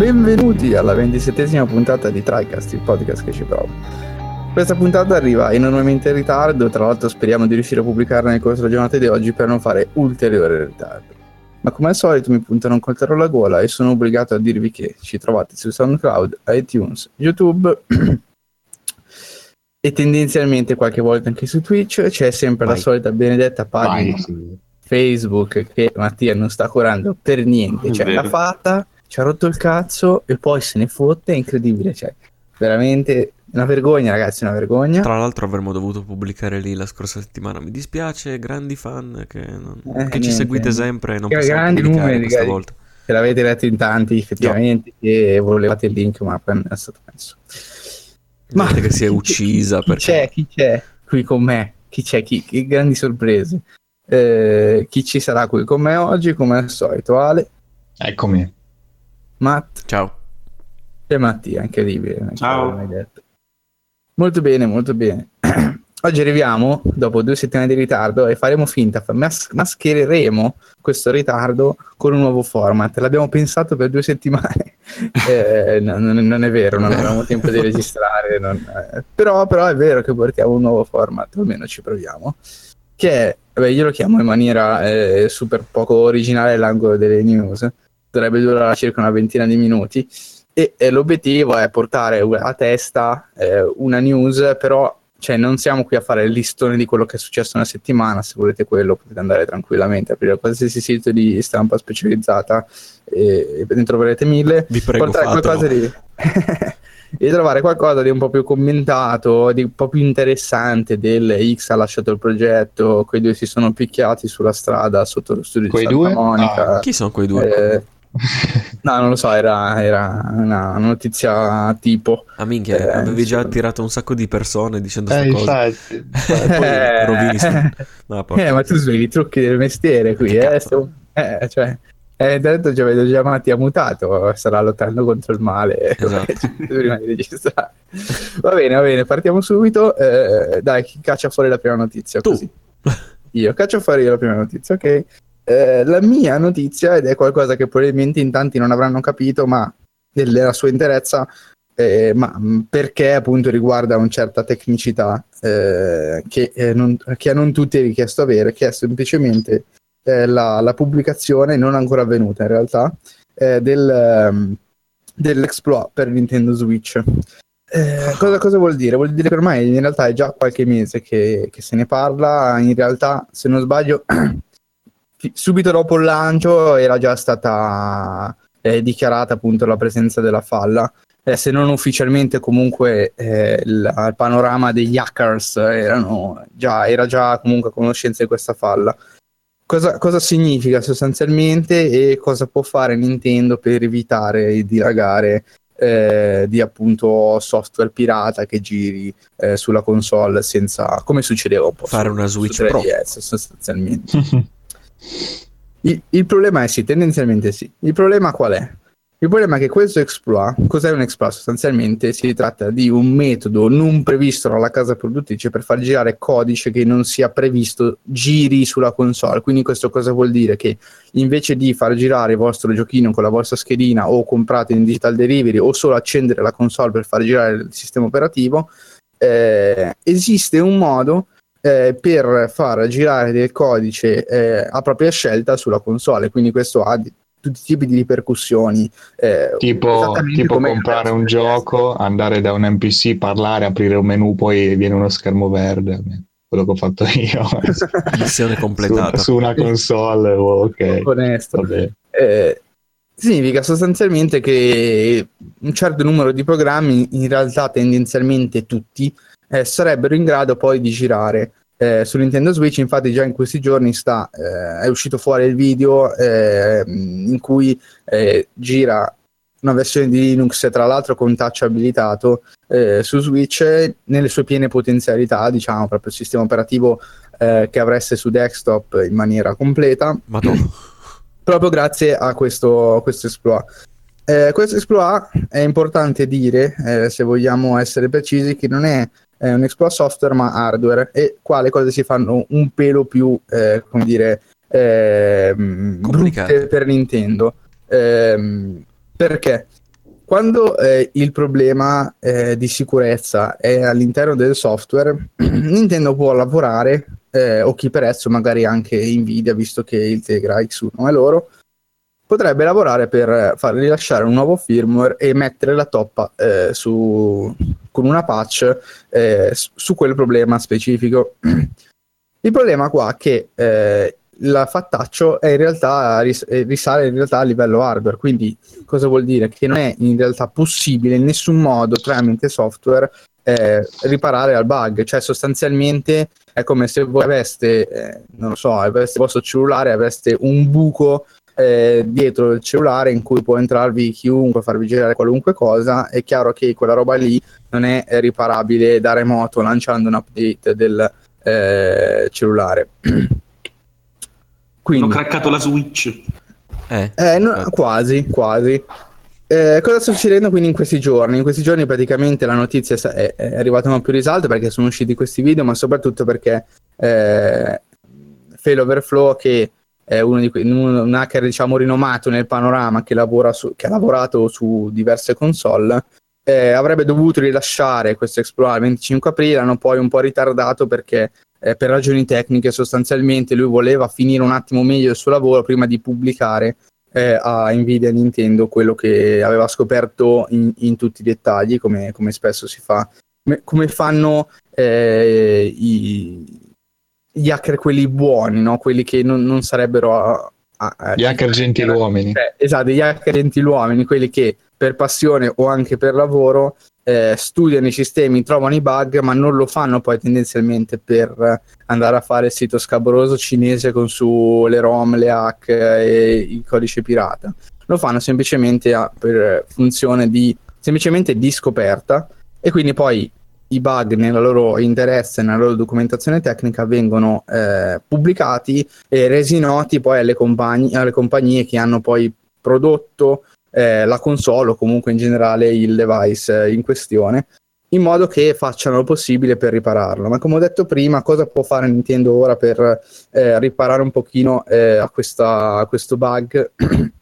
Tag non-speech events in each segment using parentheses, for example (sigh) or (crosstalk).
benvenuti alla ventisettesima puntata di TriCast, il podcast che ci prova. Questa puntata arriva enormemente in ritardo, tra l'altro speriamo di riuscire a pubblicarla nel corso della giornata di oggi per non fare ulteriore ritardo. Ma come al solito mi puntano un coltello alla gola e sono obbligato a dirvi che ci trovate su SoundCloud, iTunes, YouTube (clears throat) e tendenzialmente qualche volta anche su Twitch. C'è sempre Vai. la solita benedetta pagina Vai. Facebook che Mattia non sta curando per niente, cioè l'ha fatta, ci ha rotto il cazzo e poi se ne fotte, è incredibile, cioè veramente una vergogna, ragazzi, una vergogna. Tra l'altro avremmo dovuto pubblicare lì la scorsa settimana. Mi dispiace, grandi fan che, non... eh, che ci seguite sempre e non possiamo grandi numeri, questa volta. Ce l'avete letto in tanti, effettivamente, no. e volevate il link, ma poi non è stato messo. Ma che si è uccisa. Chi, perché... c'è? Chi c'è qui con me? Chi c'è? Chi? Che grandi sorprese. Eh, chi ci sarà qui con me oggi, come al solito? Ale. Eccomi. Matt. Ciao. E Mattia, incredibile. Ciao. Molto bene, molto bene. (clears throat) Oggi arriviamo, dopo due settimane di ritardo, e faremo finta, mas- maschereremo questo ritardo con un nuovo format. L'abbiamo pensato per due settimane, (laughs) eh, non, non, è vero, non avevamo tempo di (laughs) registrare, non, eh. però, però, è vero che portiamo un nuovo format, almeno ci proviamo, che è, beh, io lo chiamo in maniera eh, super poco originale l'angolo delle news, dovrebbe durare circa una ventina di minuti, e, e l'obiettivo è portare a testa eh, una news, però cioè non siamo qui a fare il listone di quello che è successo una settimana, se volete quello potete andare tranquillamente, aprire qualsiasi sito di stampa specializzata e, e ne troverete mille. Vi prego, qualcosa di... (laughs) e trovare qualcosa di un po' più commentato, di un po' più interessante del X ha lasciato il progetto, quei due si sono picchiati sulla strada sotto lo studio quei di Santa due? Monica. Ah, chi sono quei due? Eh, (laughs) no, non lo so, era, era una notizia tipo. Ah, minchia, eh, avevi già attirato un sacco di persone dicendo eh, cosa. Infatti, poi (laughs) eh, rovini su... (laughs) no, eh, ma tu svegli i trucchi del mestiere qui, eh, stiamo... eh, cioè... Eh, detto già vedo già Matti ha mutato, starà lottando contro il male esatto. prima di registrare. Va bene, va bene, partiamo subito. Eh, dai, chi caccia fuori la prima notizia? Tu. Così. Io caccio fuori la prima notizia, ok? Eh, la mia notizia, ed è qualcosa che probabilmente in tanti non avranno capito, ma della sua interezza, eh, ma mm, perché appunto riguarda una certa tecnicità eh, che, eh, non, che, a non tutti è richiesto avere, che è semplicemente eh, la, la, pubblicazione, non ancora avvenuta in realtà, del, um, dell'exploit per Nintendo Switch. Eh, cosa, cosa, vuol dire? Vuol dire che ormai in realtà è già qualche mese che, che se ne parla, in realtà se non sbaglio (clears throat) subito dopo il lancio era già stata eh, dichiarata appunto la presenza della falla. Eh, se non ufficialmente comunque eh, il, il, panorama degli hackers già, era già comunque a conoscenza di questa falla. Cosa, cosa, significa sostanzialmente e cosa può fare Nintendo per evitare di dilagare eh, di appunto software pirata che giri eh, sulla console senza come succedeva un po' fare su, una Switch Pro sostanzialmente (laughs) Il, il, problema è sì, tendenzialmente sì. Il problema qual è? Il problema è che questo exploit, cos'è un exploit? Sostanzialmente si tratta di un metodo non previsto dalla casa produttrice per far girare codice che non sia previsto giri sulla console. Quindi questo cosa vuol dire? Che invece di far girare il vostro giochino con la vostra schedina o comprate in digital delivery o solo accendere la console per far girare il sistema operativo, eh, esiste un modo eh, per far girare del codice eh, a propria scelta sulla console. Quindi questo ha di, tutti i tipi di ripercussioni. Eh, tipo, tipo comprare un gioco, andare da un NPC, parlare, aprire un menu, poi viene uno schermo verde. Quello che ho fatto io. (laughs) Missione completata. Su, su una console, oh, ok. Onesto. Eh, significa sostanzialmente che un certo numero di programmi, in realtà tendenzialmente tutti, eh, sarebbero in grado poi di girare eh, su Nintendo Switch. Infatti, già in questi giorni sta, eh, è uscito fuori il video eh, in cui eh, gira una versione di Linux, tra l'altro con touch abilitato eh, su Switch nelle sue piene potenzialità, diciamo proprio il sistema operativo che avreste su desktop in maniera completa. Madonna. (coughs) Proprio grazie a questo, a questo exploit. Eh, questo exploit è importante dire, eh, se vogliamo essere precisi, che non è è un exploit software ma hardware e qua le cose si fanno un pelo più, eh, come dire, eh, per Nintendo. Eh, perché? quando eh, il problema eh, di sicurezza è all'interno del software, (clears throat) Nintendo può lavorare, eh, o chi per esso, magari anche Nvidia, visto che il Tegra X1 è loro, potrebbe lavorare per far rilasciare un nuovo firmware e mettere la toppa eh, su, con una patch eh, su quel problema specifico. (clears throat) Il problema qua è che eh, il fattaccio in realtà, risale in realtà a livello hardware, quindi cosa vuol dire? Che non è in realtà possibile in nessun modo tramite software eh, riparare al bug, cioè sostanzialmente è come se voi aveste, eh, non lo so, aveste il vostro cellulare, aveste un buco eh, dietro il cellulare in cui può entrarvi chiunque, farvi girare qualunque cosa, è chiaro che quella roba lì non è riparabile da remoto lanciando un update del eh, cellulare. (clears throat) Quindi, Hanno craccato la Switch. Eh, eh no, quasi, quasi. Eh, cosa sta succedendo quindi in questi giorni? In questi giorni praticamente la notizia è, è arrivata a più risalto perché sono usciti questi video, ma soprattutto perché eh, Fail Overflow, che è uno di que- un hacker diciamo rinomato nel panorama che, su, che ha lavorato su diverse console, eh, avrebbe dovuto rilasciare questo exploit il 25 aprile, hanno poi un po' ritardato perché eh, per ragioni tecniche sostanzialmente lui voleva finire un attimo meglio il suo lavoro prima di pubblicare eh, a Nvidia e Nintendo quello che aveva scoperto in, in tutti i dettagli, come, come, spesso si fa, come, come fanno eh, i, gli hacker quelli buoni, no? quelli che non, non sarebbero... A, a, a, gli hacker gentiluomini. Eh, esatto, gli hacker gentiluomini, quelli che per passione o anche per lavoro eh, studiano i sistemi, trovano i bug, ma non lo fanno poi tendenzialmente per andare a fare il sito scabroso cinese con su le ROM, le hack e il codice pirata. Lo fanno semplicemente a, per funzione di, semplicemente di scoperta e quindi poi i bug nella loro interesse, nella loro documentazione tecnica vengono eh, pubblicati e resi noti poi alle, compagni- alle compagnie che hanno poi prodotto eh, la console o comunque in generale il device eh, in questione in modo che facciano il possibile per ripararlo. Ma come ho detto prima, cosa può fare Nintendo ora per eh, riparare un pochino eh, a, questa, a, questo bug? (clears throat)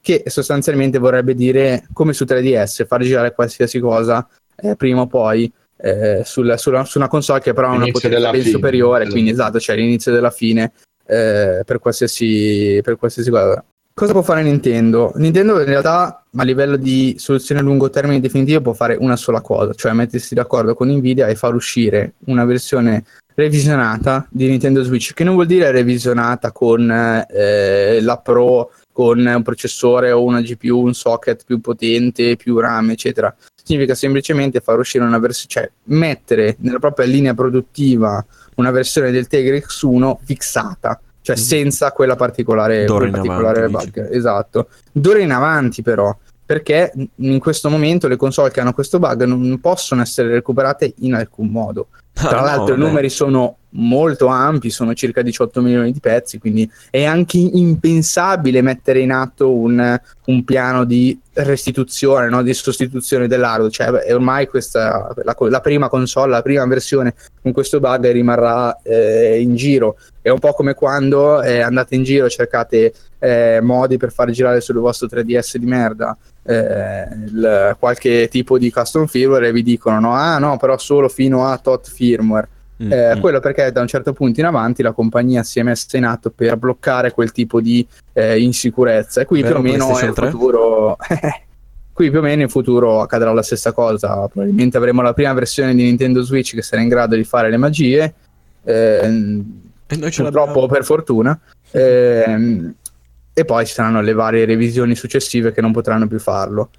che sostanzialmente vorrebbe dire, come su 3DS, far girare qualsiasi cosa eh, prima o poi eh, sul, sulla, su una console che però ha una potenza ben superiore, quindi esatto, cioè l'inizio della fine eh, per qualsiasi, per qualsiasi cosa. Cosa può fare Nintendo? Nintendo in realtà a livello di soluzione a lungo termine definitiva può fare una sola cosa, cioè mettersi d'accordo con Nvidia e far uscire una versione revisionata di Nintendo Switch, che non vuol dire revisionata con eh, la Pro, con un processore o una GPU, un socket più potente, più RAM, eccetera. Significa semplicemente far uscire una versione, cioè mettere nella propria linea produttiva una versione del Tegra X1 fissata cioè mm. senza quella particolare, quel particolare bug. Esatto. D'ora in avanti però, perché in questo momento le console che hanno questo bug non possono essere recuperate in alcun modo. Tra ah, l'altro no, i numeri sono molto ampi, sono circa 18 milioni di pezzi, quindi è anche impensabile mettere in atto un, un piano di restituzione, no? di sostituzione dell'hardware, cioè ormai questa, la, la, prima console, la prima versione con questo bug rimarrà eh, in giro. È un po' come quando eh, andate in giro cercate eh, modi per far girare sul vostro 3DS di merda eh, il, qualche tipo di custom firmware e vi dicono no, ah no, però solo fino a tot firmware Mm, eh, mm. Quello perché da un certo punto in avanti la compagnia si è messa in atto per bloccare quel tipo di eh, insicurezza. E qui Vero, più o meno nel futuro. (laughs) qui più o meno in futuro accadrà la stessa cosa. Probabilmente avremo la prima versione di Nintendo Switch che sarà in grado di fare le magie. Eh, purtroppo per fortuna. Eh, e poi ci saranno le varie revisioni successive che non potranno più farlo.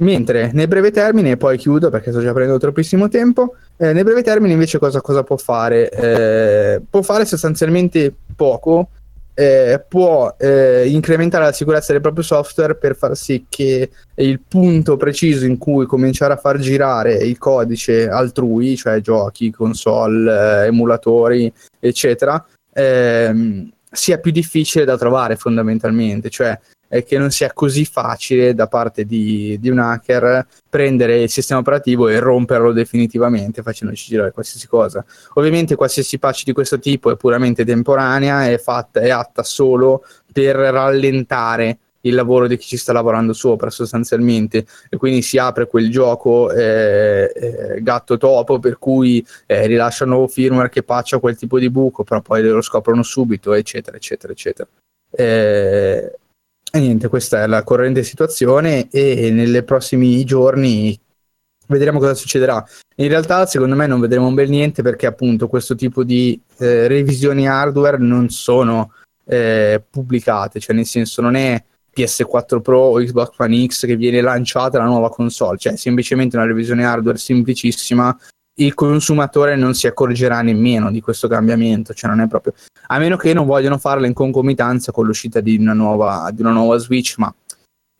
Mentre nel breve termine, e poi chiudo perché sto già prendendo troppissimo tempo, eh, nel breve termine invece cosa, cosa può fare? Eh, può fare sostanzialmente poco, eh, può eh, incrementare la sicurezza del proprio software per far sì che il punto preciso in cui cominciare a far girare il codice altrui, cioè giochi, console, eh, emulatori, eccetera, ehm, sia più difficile da trovare fondamentalmente, cioè è che non sia così facile da parte di, di, un hacker prendere il sistema operativo e romperlo definitivamente facendoci girare qualsiasi cosa. Ovviamente qualsiasi patch di questo tipo è puramente temporanea, è, fatta, è atta solo per rallentare il lavoro di chi ci sta lavorando sopra sostanzialmente e quindi si apre quel gioco eh, eh, gatto topo per cui eh, nuovo firmware che paccia quel tipo di buco però poi lo scoprono subito eccetera eccetera eccetera eh, e niente questa è la corrente situazione e nei prossimi giorni vedremo cosa succederà. In realtà, secondo me, non vedremo un bel niente perché, appunto, questo tipo di eh, revisioni hardware non sono eh, pubblicate, cioè, nel senso, non è PS4 Pro o Xbox One X che viene lanciata la nuova console, cioè, semplicemente una revisione hardware semplicissima. Il consumatore non si accorgerà nemmeno di questo cambiamento, cioè non è proprio a meno che non vogliono farla in concomitanza con l'uscita di una nuova, di una nuova Switch, ma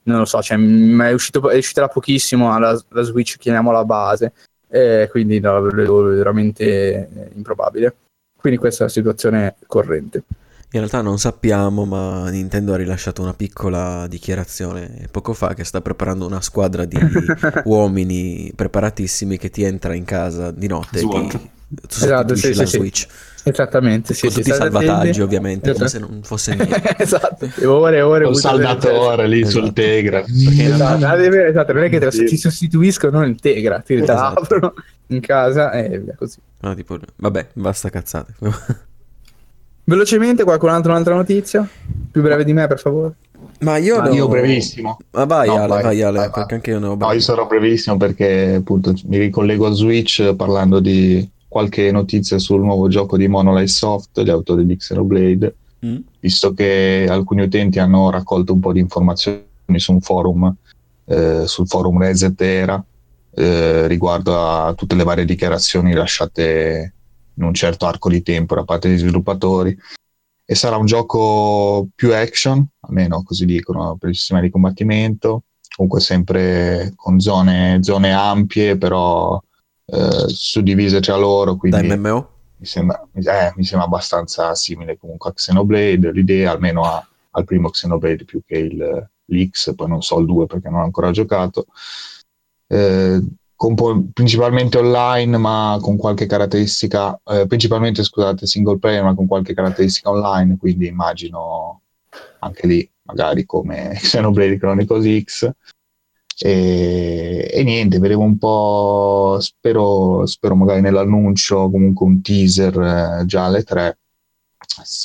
non lo so, cioè, è, uscito, è uscita da pochissimo la, la Switch, chiamiamola base, eh, quindi no, vedo veramente improbabile. Quindi questa è la situazione corrente. In realtà non sappiamo, ma Nintendo ha rilasciato una piccola dichiarazione poco fa che sta preparando una squadra di (laughs) uomini preparatissimi che ti entra in casa di notte e ti esatto, sì, la sì, Switch. Sì. Esattamente, sì, con tutti i salvataggi ovviamente, esatto. come se non fosse niente. (laughs) esatto, ore e ore. Un saldatore lì esatto. sul Tegra. Esatto, non, esatto, non è che te ti sostituiscono il Tegra, ti esatto. aprono in casa e via così. No, tipo, vabbè, basta cazzate. Velocemente, qualcun altro un'altra notizia? Più breve di me, per favore. Ma io, Ma io brevissimo. Ma vai, no, Ale, vai, vai, Ale, vai, perché anche io ne ho No, io sarò brevissimo perché appunto mi ricollego a Switch parlando di qualche notizia sul nuovo gioco di Monolith Soft, gli autori di Xenoblade, mm. visto che alcuni utenti hanno raccolto un po' di informazioni su un forum, eh, sul forum Reset Era, eh, riguardo a tutte le varie dichiarazioni lasciate in un certo arco di tempo da parte degli sviluppatori. E sarà un gioco più action, almeno così dicono, per il sistema di combattimento, comunque sempre con zone, zone ampie, però eh, suddivise tra loro. Quindi da MMO? Mi sembra, eh, mi sembra, abbastanza simile comunque a Xenoblade, l'idea almeno a, al primo Xenoblade più che il, l'X, poi non so il 2 perché non ho ancora giocato. Eh, compo- principalmente online, ma con qualche caratteristica, eh, principalmente scusate, single player, ma con qualche caratteristica online, quindi immagino anche lì, magari come (laughs) Xenoblade Chronicles X, e, e, niente, vedremo un po', spero, spero magari nell'annuncio, comunque un teaser eh, già alle tre.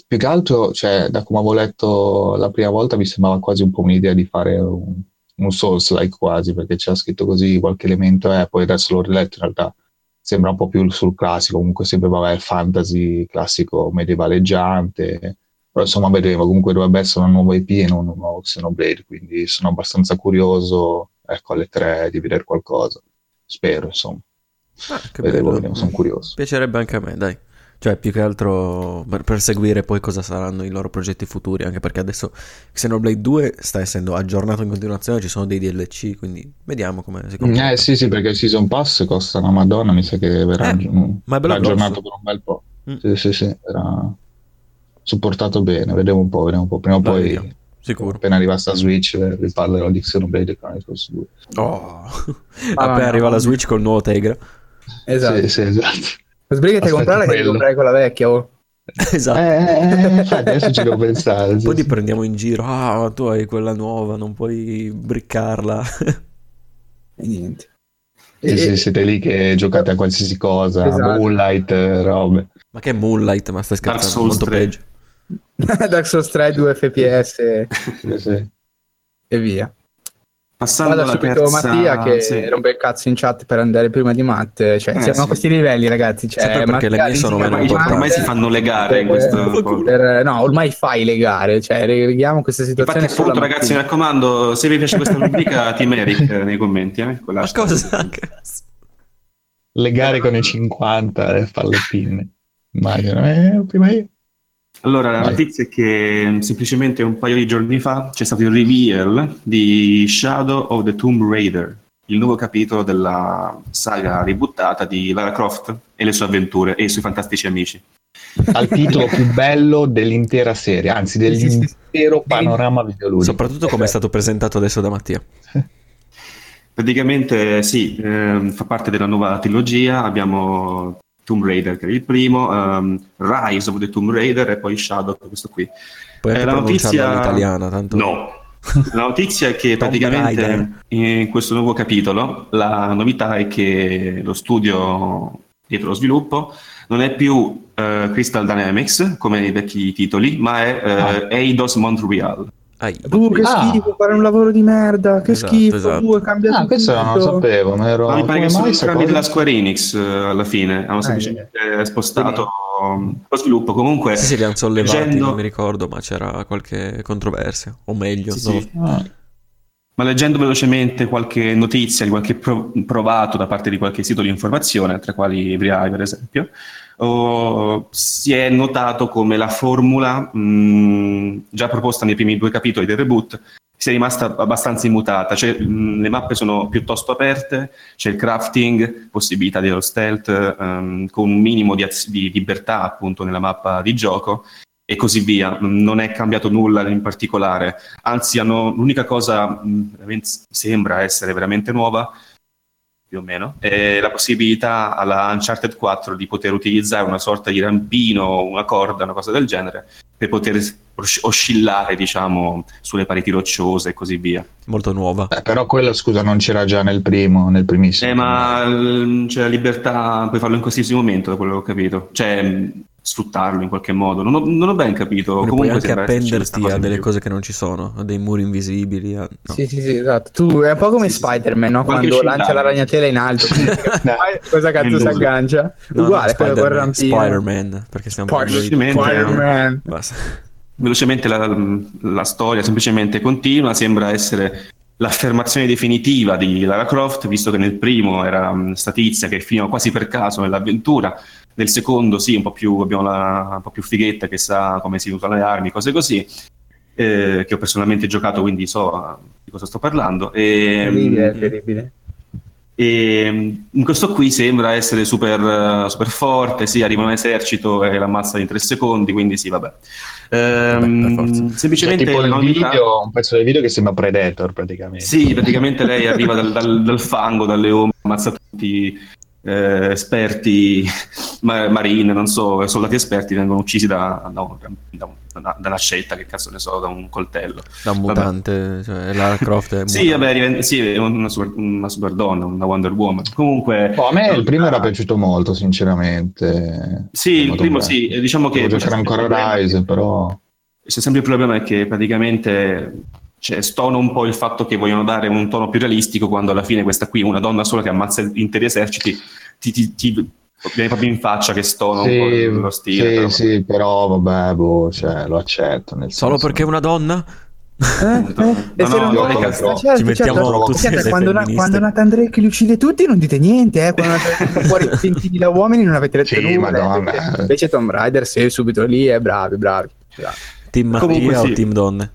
Più che altro, cioè, da come avevo letto la prima volta, mi sembrava quasi un po' un'idea di fare un, un Souls-like quasi, perché c'era scritto così qualche elemento, e eh, poi adesso l'ho riletto in realtà sembra un po' più sul classico, comunque sempre vabbè, fantasy classico medievaleggiante, però insomma vedremo, comunque dovrebbe essere una nuova IP e non un nuovo Xenoblade, quindi sono abbastanza curioso ecco, alle tre di vedere qualcosa. Spero, insomma. Ah, Vedevo, bello. sono curioso. Piacerebbe anche a me, dai. Cioè, più che altro per, per, seguire poi cosa saranno i loro progetti futuri, anche perché adesso Xenoblade 2 sta essendo aggiornato in continuazione, ci sono dei DLC, quindi vediamo come si comporta. Eh sì, sì, perché il Season Pass costa una madonna, mi sa che verrà eh, ma è aggiornato per un bel po'. Mm. Sì, sì, sì, era supportato bene, vediamo un po', vediamo un po'. Prima o poi... Vediamo Sicuro. Appena arriva sta Switch vi parlerò di Xenoblade Chronicles 2. Oh. (laughs) Appena arriva la Switch col nuovo Tegra. Esatto. Sì, sì, esatto. Sbrigati a comprare che comprare quella vecchia. Oh. (laughs) Esatto. Eh, eh, (laughs) adesso ci devo pensare. Poi ti prendiamo in giro. Ah, tu hai quella nuova, non puoi briccarla. e niente. Sì, sì, siete lì che giocate a qualsiasi cosa, esatto. Moonlight, robe. Ma che Moonlight? Ma stai scherzando? Molto 3. peggio. (laughs) Dark Souls 3 2 fps sì. e via Passando Vado subito terza... Mattia che sì. rompe il cazzo in chat per andare prima di Matt cioè eh, siamo sì. a questi livelli ragazzi. Cioè, perché Mattia le mie sono meno importanti. Ormai si fanno le gare in questo per, no ormai fai le gare cioè reghiamo questa situazione infatti appunto ragazzi mi raccomando se vi piace questa rubrica (laughs) team Eric nei commenti eh, ma cosa le gare con i 50 e farle pinne. Immagino eh, prima io allora, la notizia è che mm, semplicemente un paio di giorni fa c'è stato il reveal di Shadow of the Tomb Raider, il nuovo capitolo della saga ributtata di Lara Croft e le sue avventure e i suoi fantastici amici. Al titolo più bello dell'intera serie, anzi dell'intero panorama videoludico. Soprattutto come è stato presentato adesso da Mattia. Praticamente sì, eh, fa parte della nuova trilogia, abbiamo Tomb Raider, che è il primo, um, Rise of the Tomb Raider e poi Shadow, questo qui. Poi eh, la notizia italiana, tanto... No, (laughs) La notizia è che praticamente in questo nuovo capitolo la novità è che lo studio dietro lo sviluppo non è più eh, Crystal Dynamics come nei vecchi titoli, ma è eh, Eidos Montreal. Ai. Uh, che Ah. schifo, fare un lavoro di merda, che Esatto, schifo, esatto. uh, è cambiato Ah, questo non lo sapevo, ma ero... Ma mi pare che sono entrambi della Square Enix eh, alla fine, hanno Ah, semplicemente spostato um, lo sviluppo. Comunque, Sì, sì, li hanno sollevati, leggendo- non mi ricordo, ma c'era qualche controversia, o meglio, Sì, non- sì. Ah, Ma leggendo velocemente qualche notizia di qualche pro- provato da parte di qualche sito di informazione, tra quali Every per esempio, oh, si è notato come la formula mh, già proposta nei primi due capitoli del reboot sia rimasta abbastanza immutata. Cioè, mh, le mappe sono piuttosto aperte, c'è il crafting, possibilità dello stealth, ehm, con un minimo di, az- di libertà appunto nella mappa di gioco e così via. Non è cambiato nulla in particolare anzi hanno l'unica cosa mh, sembra essere veramente nuova più o meno è la possibilità alla Uncharted 4 di poter utilizzare una sorta di rampino una corda una cosa del genere per poter os- oscillare diciamo sulle pareti rocciose e così via molto nuova. eh, però quello, scusa, non c'era già nel primo, nel primissimo. eh, ma l- c'è la libertà puoi farlo in qualsiasi momento da quello che ho capito cioè sfruttarlo in qualche modo non ho, non ho ben capito Quindi puoi comunque anche esserci questa appenderti a delle più. cose che non ci sono, a dei muri invisibili. a- no. Sì, sì, sì, esatto. Tu è un po' come Sì, sì, sì. Spider-Man, no? Puoi anche Quando lancia la ragnatela in alto. (laughs) (laughs) Cosa cazzo si aggancia? No, Uguale, no, Spider-Man. Spider-Man, perché stiamo parlando di... Spider- Velocemente, Spider-Man. Basta. velocemente la, la storia semplicemente continua, sembra essere l'affermazione definitiva di Lara Croft, visto che nel primo era mh, sta tizia che finiva quasi per caso nell'avventura, nel secondo sì, un po' più, abbiamo la, un po' più fighetta che sa come si usano le armi, cose così, eh, che ho personalmente giocato, quindi so eh, di cosa sto parlando. E, Terribile, mh, terribile. e mm, in questo qui sembra essere super, eh, super forte, sì, arriva un esercito e l'ammazza in tre secondi, quindi sì, vabbè. Ehm. C'è semplicemente tipo la il novità- video, un pezzo del video che sembra Predator praticamente. Sì, praticamente lei arriva dal, dal- dal fango, dalle ombre, ammazza tutti eh, esperti ma- marine, non so, soldati esperti vengono uccisi da, da, un- da un- da- da una scelta, che cazzo ne so, da un coltello. Da un mutante, cioè Lara Croft è (laughs) Sì, vabbè, diventa- sì, è una super, una super donna, una Wonder Woman. Comunque... Oh, a me il primo era piaciuto molto, sinceramente. Sì, il primo bello. sì, diciamo che... Devo giocare ancora Rise, però... C'è sempre il problema è che praticamente cioè, stona un po' il fatto che vogliono dare un tono più realistico quando alla fine questa qui, una donna sola che ammazza interi eserciti, ti, ti- ti viene proprio in faccia che stona un po' Sì, lo stile. sì, però- sì, però vabbè, boh, cioè, lo accetto. Nel Solo senso- perché è una donna? Eh, eh, e se no, non no, no, certo, certo, Ci mettiamo certo. quando, femministe. quando Nathan Drake li uccide tutti non dite niente, eh. quando fuori (laughs) 20.000 uomini non avete detto Sì, nulla. madonna. Invece, invece Tomb Raider sei subito lì e bravi, bravi. bravi. Team Mattia Comunque o sì. Team Donne?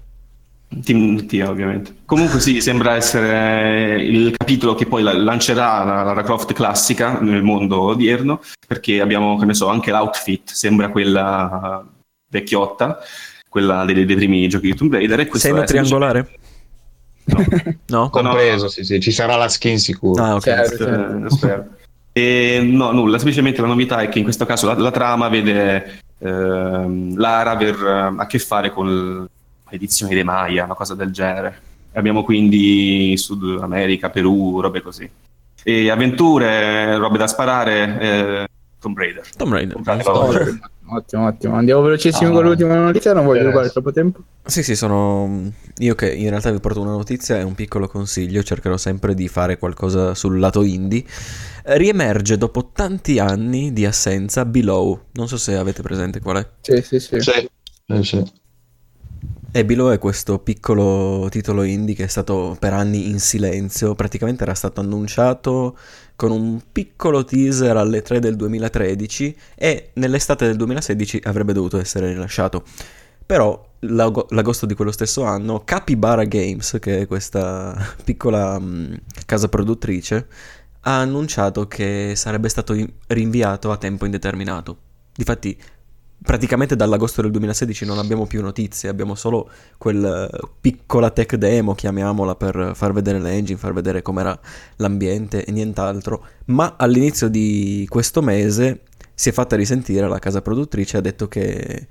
Team Tia, ovviamente. Comunque sì, sembra essere il capitolo che poi la- lancerà la Lara Croft classica nel mondo odierno, perché abbiamo, che ne so, anche l'outfit, sembra quella vecchiotta, quella dei, dei primi giochi di Tomb Raider. E Seno è triangolare? No? No, Compreso, no. sì, sì, ci sarà la skin sicuro. Ah, ok. Certo. Eh, spero. E, no, nulla, semplicemente la novità è che in questo caso la, la trama vede ehm, Lara aver eh, a che fare con l'edizione dei Maya, una cosa del genere. Abbiamo quindi Sud America, Perù, robe così. E avventure, robe da sparare, eh, Tomb Raider. Tomb Raider. Tomb. Ottimo, ottimo. Andiamo velocissimo Ah. con l'ultima notizia, non voglio rubare troppo tempo. Sì, sì, sono io che in realtà vi porto una notizia e un piccolo consiglio, cercherò sempre di fare qualcosa sul lato indie. Eh, Riemerge dopo tanti anni di assenza Below, non so se avete presente qual è. Sì, sì, sì. Sì, sì, sì. E Below è questo piccolo titolo indie che è stato per anni in silenzio, praticamente era stato annunciato con un piccolo teaser alle 3 del 2013 e nell'estate del 2016 avrebbe dovuto essere rilasciato. Però l'ago- l'agosto di quello stesso anno Capybara Games, che è questa (laughs) piccola mh, casa produttrice, ha annunciato che sarebbe stato in- rinviato a tempo indeterminato. Difatti, praticamente dall'agosto del 2016 non abbiamo più notizie, abbiamo solo quel eh, piccola tech demo, chiamiamola, per far vedere l'engine, far vedere com'era l'ambiente e nient'altro. Ma all'inizio di questo mese si è fatta risentire la casa produttrice ha detto che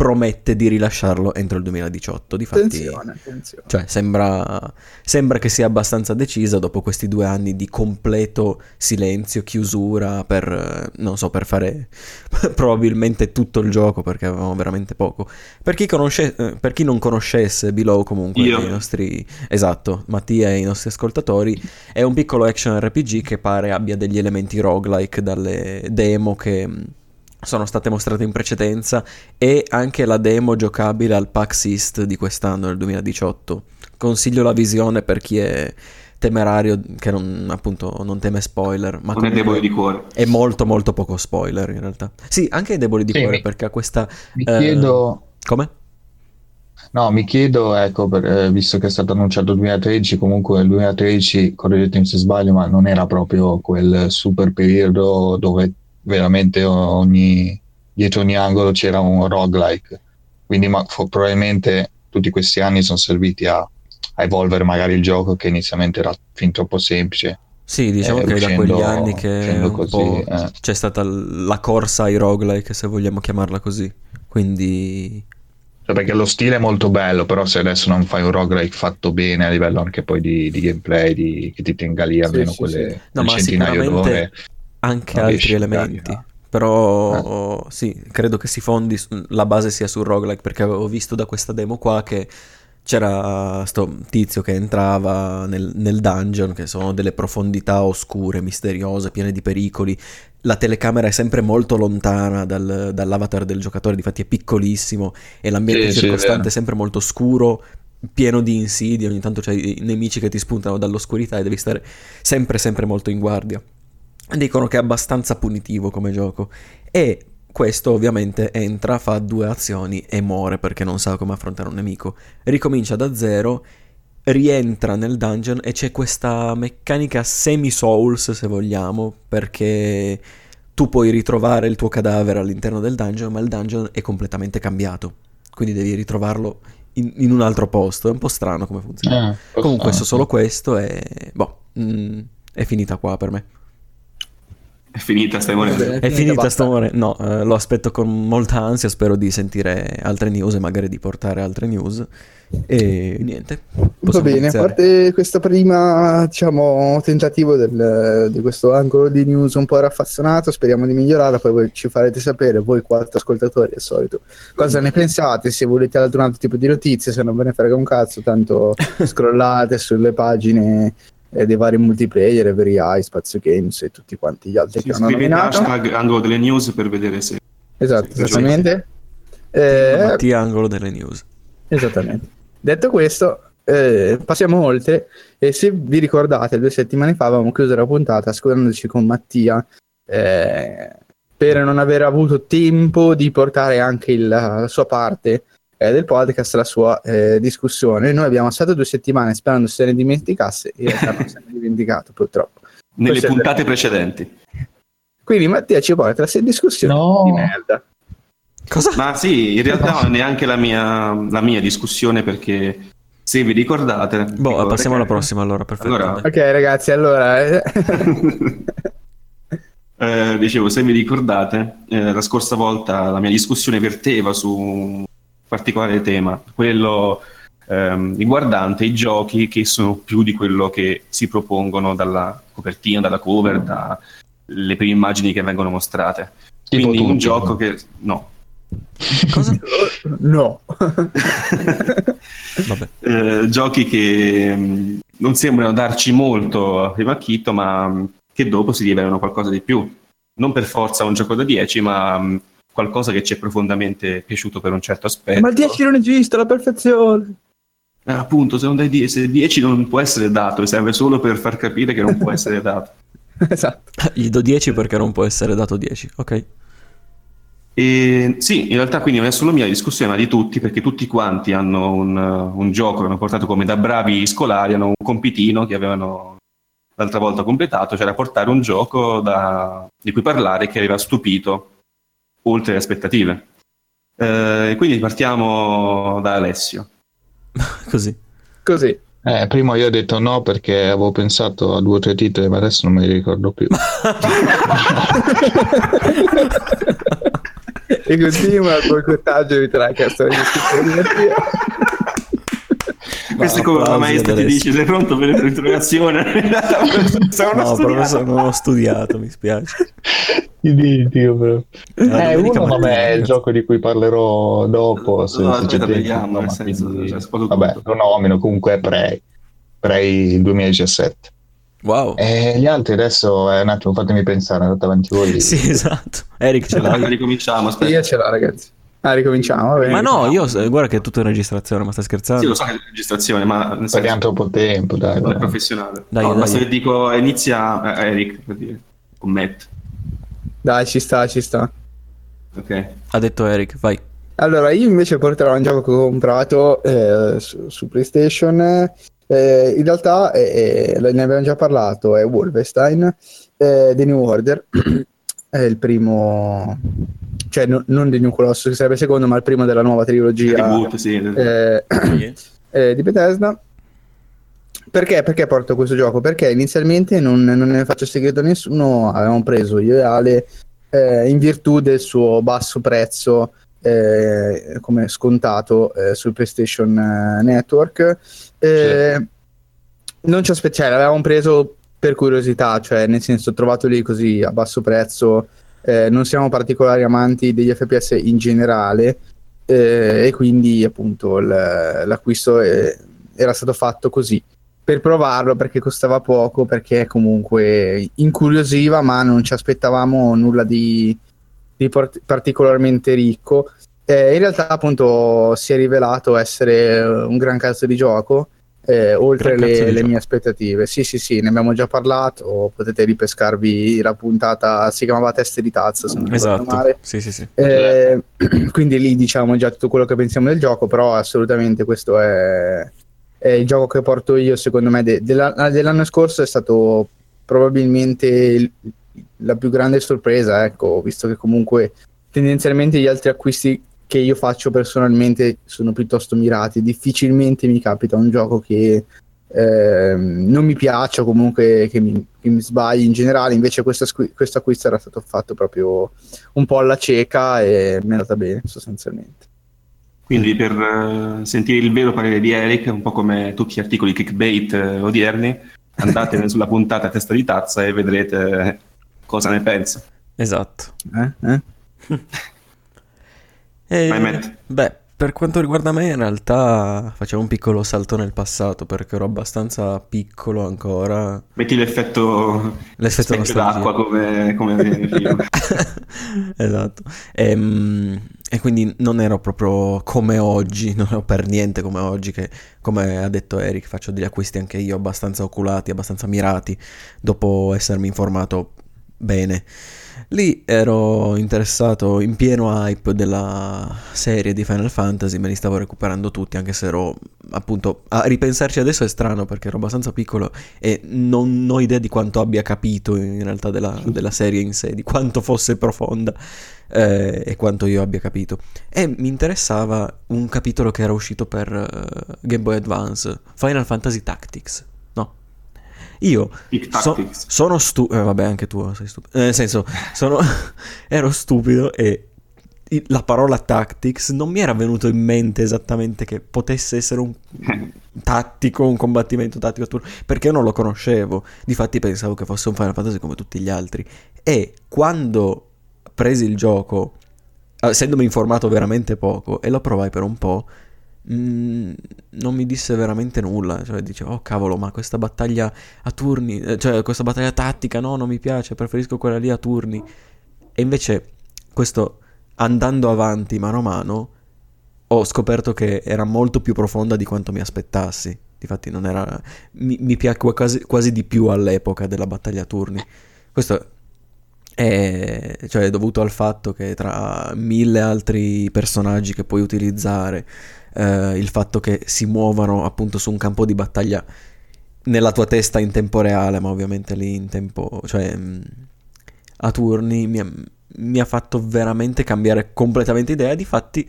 promette di rilasciarlo entro il 2018. Difatti, Attenzione, attenzione. cioè, sembra, sembra che sia abbastanza decisa dopo questi due anni di completo silenzio, chiusura per, eh, non so, per fare (laughs) probabilmente tutto il gioco perché avevamo veramente poco. Per chi, conosce, eh, per chi non conoscesse Below comunque, Io. i nostri, esatto, Mattia e i nostri ascoltatori, è un piccolo action RPG che pare abbia degli elementi roguelike dalle demo che mh, sono state mostrate in precedenza e anche la demo giocabile al PAX East di quest'anno, nel 2018. Consiglio la visione per chi è temerario, che non, appunto non teme spoiler, ma non è comunque debole di cuore. è molto molto poco spoiler in realtà. Sì, anche è debole di Sì, cuore mi- perché ha questa... Mi eh, chiedo, Come? no, mi chiedo, ecco, per- eh, visto che è stato annunciato il 2013, comunque il 2013, correggetemi se sbaglio, ma non era proprio quel super periodo dove veramente ogni, dietro ogni angolo c'era un roguelike. Quindi ma, fo- probabilmente tutti questi anni sono serviti a, a evolvere magari il gioco che inizialmente era fin troppo semplice. Sì, diciamo Eh, che da uscendo- quegli anni che così, po' eh. c'è stata la corsa ai roguelike, se vogliamo chiamarla così. Quindi Cioè, perché lo stile è molto bello, però se adesso non fai un roguelike fatto bene a livello anche poi di, di gameplay, di- che ti tenga lì almeno sì, quelle sì. No, quel ma centinaio sicuramente d'ore. Anche altri elementi. Però sì, credo che si fondi, la base sia sul roguelike perché avevo visto da questa demo qua che c'era sto tizio che entrava nel, nel dungeon, che sono delle profondità oscure, misteriose, piene di pericoli. La telecamera è sempre molto lontana dal- dall'avatar del giocatore, difatti è piccolissimo e l'ambiente Sì, sì, circostante vero. è sempre molto scuro, pieno di insidie, ogni tanto c'è i nemici che ti spuntano dall'oscurità e devi stare sempre sempre molto in guardia. Dicono che è abbastanza punitivo come gioco e questo ovviamente entra, fa due azioni e muore perché non sa come affrontare un nemico. Ricomincia da zero, rientra nel dungeon e c'è questa meccanica semi-souls se vogliamo perché tu puoi ritrovare il tuo cadavere all'interno del dungeon ma il dungeon è completamente cambiato. Quindi devi ritrovarlo in, in un altro posto. È un po' strano come funziona. Eh, Comunque, so ah, solo questo e boh, mm, è finita qua per me. È finita, stai morendo. Vabbè. È finita sto amore? No, eh, lo aspetto con molta ansia, spero di sentire altre news e magari di portare altre news. E niente. Va bene, a iniziare. parte questo prima, diciamo, tentativo del- di questo angolo di news un po' raffazzonato, speriamo di migliorarlo, poi voi ci farete sapere, voi quattro ascoltatori al solito, cosa ne pensate, se volete altro un altro tipo di notizie, se non ve ne frega un cazzo, tanto (laughs) scrollate sulle pagine eh, dei vari multiplayer, AI, Spazio Games e tutti quanti gli altri che hanno nominato. hashtag angolo delle news per vedere se... Esatto, Sì, esattamente. Eh, Mattia Angolo delle news. Esattamente. Detto questo, eh, passiamo oltre. E se vi ricordate, due settimane fa avevamo chiuso la puntata scusandoci con Mattia eh, per non aver avuto tempo di portare anche il- la sua parte eh, del podcast, la sua eh, discussione. Noi abbiamo passato due settimane sperando se ne dimenticasse, in realtà non se ne è dimenticato purtroppo. Nelle Questo puntate precedenti. Quindi Mattia ci porta a queste discussioni No. di merda. Cosa? Ma sì, in realtà non è neanche la mia, la mia discussione perché se vi ricordate... Boh, ricordate passiamo che- alla prossima allora, perfetto. Allora- Ok ragazzi, allora... eh, (laughs) Eh, dicevo, se vi ricordate, eh, la scorsa volta la mia discussione verteva su particolare tema, quello ehm, riguardante i giochi che sono più di quello che si propongono dalla copertina, dalla cover, dalle prime immagini che vengono mostrate. Tipo Quindi un gioco che... No. Cosa? (laughs) no. (laughs) Vabbè. Eh, giochi che mh, non sembrano darci molto a primo acchito, ma mh, che dopo si rivelano qualcosa di più. Non per forza un gioco da 10, ma mh, qualcosa che ci è profondamente piaciuto per un certo aspetto. Ma il 10 non esiste, la perfezione. Eh, appunto, se non dai 10, se 10 non può essere dato, serve solo per far capire che non può essere (laughs) dato. esatto. Gli do 10 perché non può essere dato 10, ok? E sì, in realtà quindi non è solo mia discussione, ma di tutti, perché tutti quanti hanno un, un gioco che hanno portato come da bravi scolari, hanno un compitino che avevano l'altra volta completato, cioè da portare un gioco da- di cui parlare che aveva stupito oltre le aspettative. Eh, quindi partiamo da Alessio. (laughs) Così. Così. Eh, prima io ho detto no perché avevo pensato a due o tre titoli, ma adesso non me li ricordo più. e (laughs) continua il boicottaggio di Tracast. Questo è come la maestra ti dice: Sei pronto per l'interrogazione? (laughs) no, professore, non ho studiato, mi spiace. Dio, però. Eh, uno non è il gioco di cui parlerò dopo. Se, no, se c'è tempo, nel ma senso, quindi- cioè, vabbè, lo nomino comunque è Prey. Prey 2017. Wow. E gli altri adesso, eh, un attimo, fatemi pensare, andate avanti voi. Sì, esatto. Eric ce l'hai? ricominciamo. Aspetta. Io ce l'ho, ragazzi. Ah, ricominciamo. bene. Ma no, io guarda che è tutto in registrazione, ma stai scherzando? Sì, lo so che è registrazione, ma nel senso, Perdiamo troppo tempo, dai. non è dai. professionale. Dai, no, dai. basta che dico inizia eh, Eric per dire, con Matt. Dai, ci sta, ci sta. Ok. Ha detto Eric, vai. Allora, io invece porterò un gioco che ho comprato eh, su, su PlayStation. Eh, in realtà eh, eh, ne abbiamo già parlato, è Wolfenstein eh, The New Order. (clears throat) è il primo, cioè no- non The New Colossus, che sarebbe secondo, ma il primo della nuova trilogia Reboot, sì. eh, (clears throat) eh, di Bethesda. Perché? Perché porto questo gioco? Perché inizialmente non, non ne faccio segreto a nessuno, avevamo preso io e Ale eh, in virtù del suo basso prezzo eh, come scontato eh, sul PlayStation eh, Network. Eh, Non ci aspettavamo, cioè, l'avevamo preso per curiosità, cioè nel senso trovato lì così a basso prezzo. Eh, non siamo particolari amanti degli FPS in generale eh, e quindi appunto il- l'acquisto eh, era stato fatto così per provarlo perché costava poco, perché comunque incuriosiva, ma non ci aspettavamo nulla di, di part- particolarmente ricco. Eh, in realtà, appunto, si è rivelato essere un gran cazzo di gioco. Eh, oltre le, le mie aspettative, sì, sì, sì, ne abbiamo già parlato. Potete ripescarvi la puntata, si chiamava Teste di Tazza. Se non Esatto. male. Sì, sì, sì. Eh, (clears throat) quindi lì diciamo già tutto quello che pensiamo del gioco, però assolutamente questo è, è il gioco che porto io, secondo me, de- della- dell'anno scorso è stato probabilmente il- la più grande sorpresa, ecco, visto che comunque tendenzialmente gli altri acquisti che io faccio personalmente sono piuttosto mirati, difficilmente mi capita un gioco che ehm, non mi piace o comunque che mi, che mi sbagli in generale, invece questo, acqui- questo acquisto era stato fatto proprio un po' alla cieca e mi è andata bene sostanzialmente. Quindi per eh, sentire il vero parere di Eric, un po' come tutti gli articoli clickbait eh, odierni, andate (laughs) sulla puntata a testa di tazza e vedrete cosa ne pensa. Esatto. Eh? Eh? (laughs) E, Vai, Matt. beh, per quanto riguarda me, in realtà facevo un piccolo salto nel passato perché ero abbastanza piccolo ancora. Metti l'effetto L'effetto d'acqua come, come nei film. (laughs) esatto. Ehm, E, quindi non ero proprio come oggi, (laughs) non ero per niente come oggi, che come ha detto Eric faccio degli acquisti anche io abbastanza oculati, abbastanza mirati, dopo essermi informato bene. Lì ero interessato in pieno hype della serie di Final Fantasy, me li stavo recuperando tutti, anche se ero appunto a ripensarci adesso è strano perché ero abbastanza piccolo e non ho idea di quanto abbia capito in realtà della, (laughs) della serie in sé, di quanto fosse profonda eh, e quanto io abbia capito. E mi interessava un capitolo che era uscito per eh, Game Boy Advance, Final Fantasy Tactics. Io So- sono stupido. vabbè, anche tu sei stupido. Eh, Nel senso, sono... (laughs) ero stupido e la parola tactics non mi era venuto in mente esattamente che potesse essere un (laughs) tattico, un combattimento tattico turno, perché io non lo conoscevo. Difatti pensavo che fosse un Final Fantasy come tutti gli altri. E quando presi il gioco, essendomi informato veramente poco, e lo provai per un po', mm, non mi disse veramente nulla. Cioè, dicevo, oh cavolo, ma questa battaglia a turni, eh, cioè questa battaglia tattica, no, non mi piace, preferisco quella lì a turni. E invece, questo andando avanti mano a mano, ho scoperto che era molto più profonda di quanto mi aspettassi. Difatti, non era. Mi, mi piacque quasi, quasi di più all'epoca della battaglia a turni. Questo è, cioè, è dovuto al fatto che tra mille altri personaggi che puoi utilizzare, eh, il fatto che si muovano appunto su un campo di battaglia nella tua testa in tempo reale, ma ovviamente lì in tempo, cioè mh, a turni, mi ha, mi ha fatto veramente cambiare completamente idea. Difatti,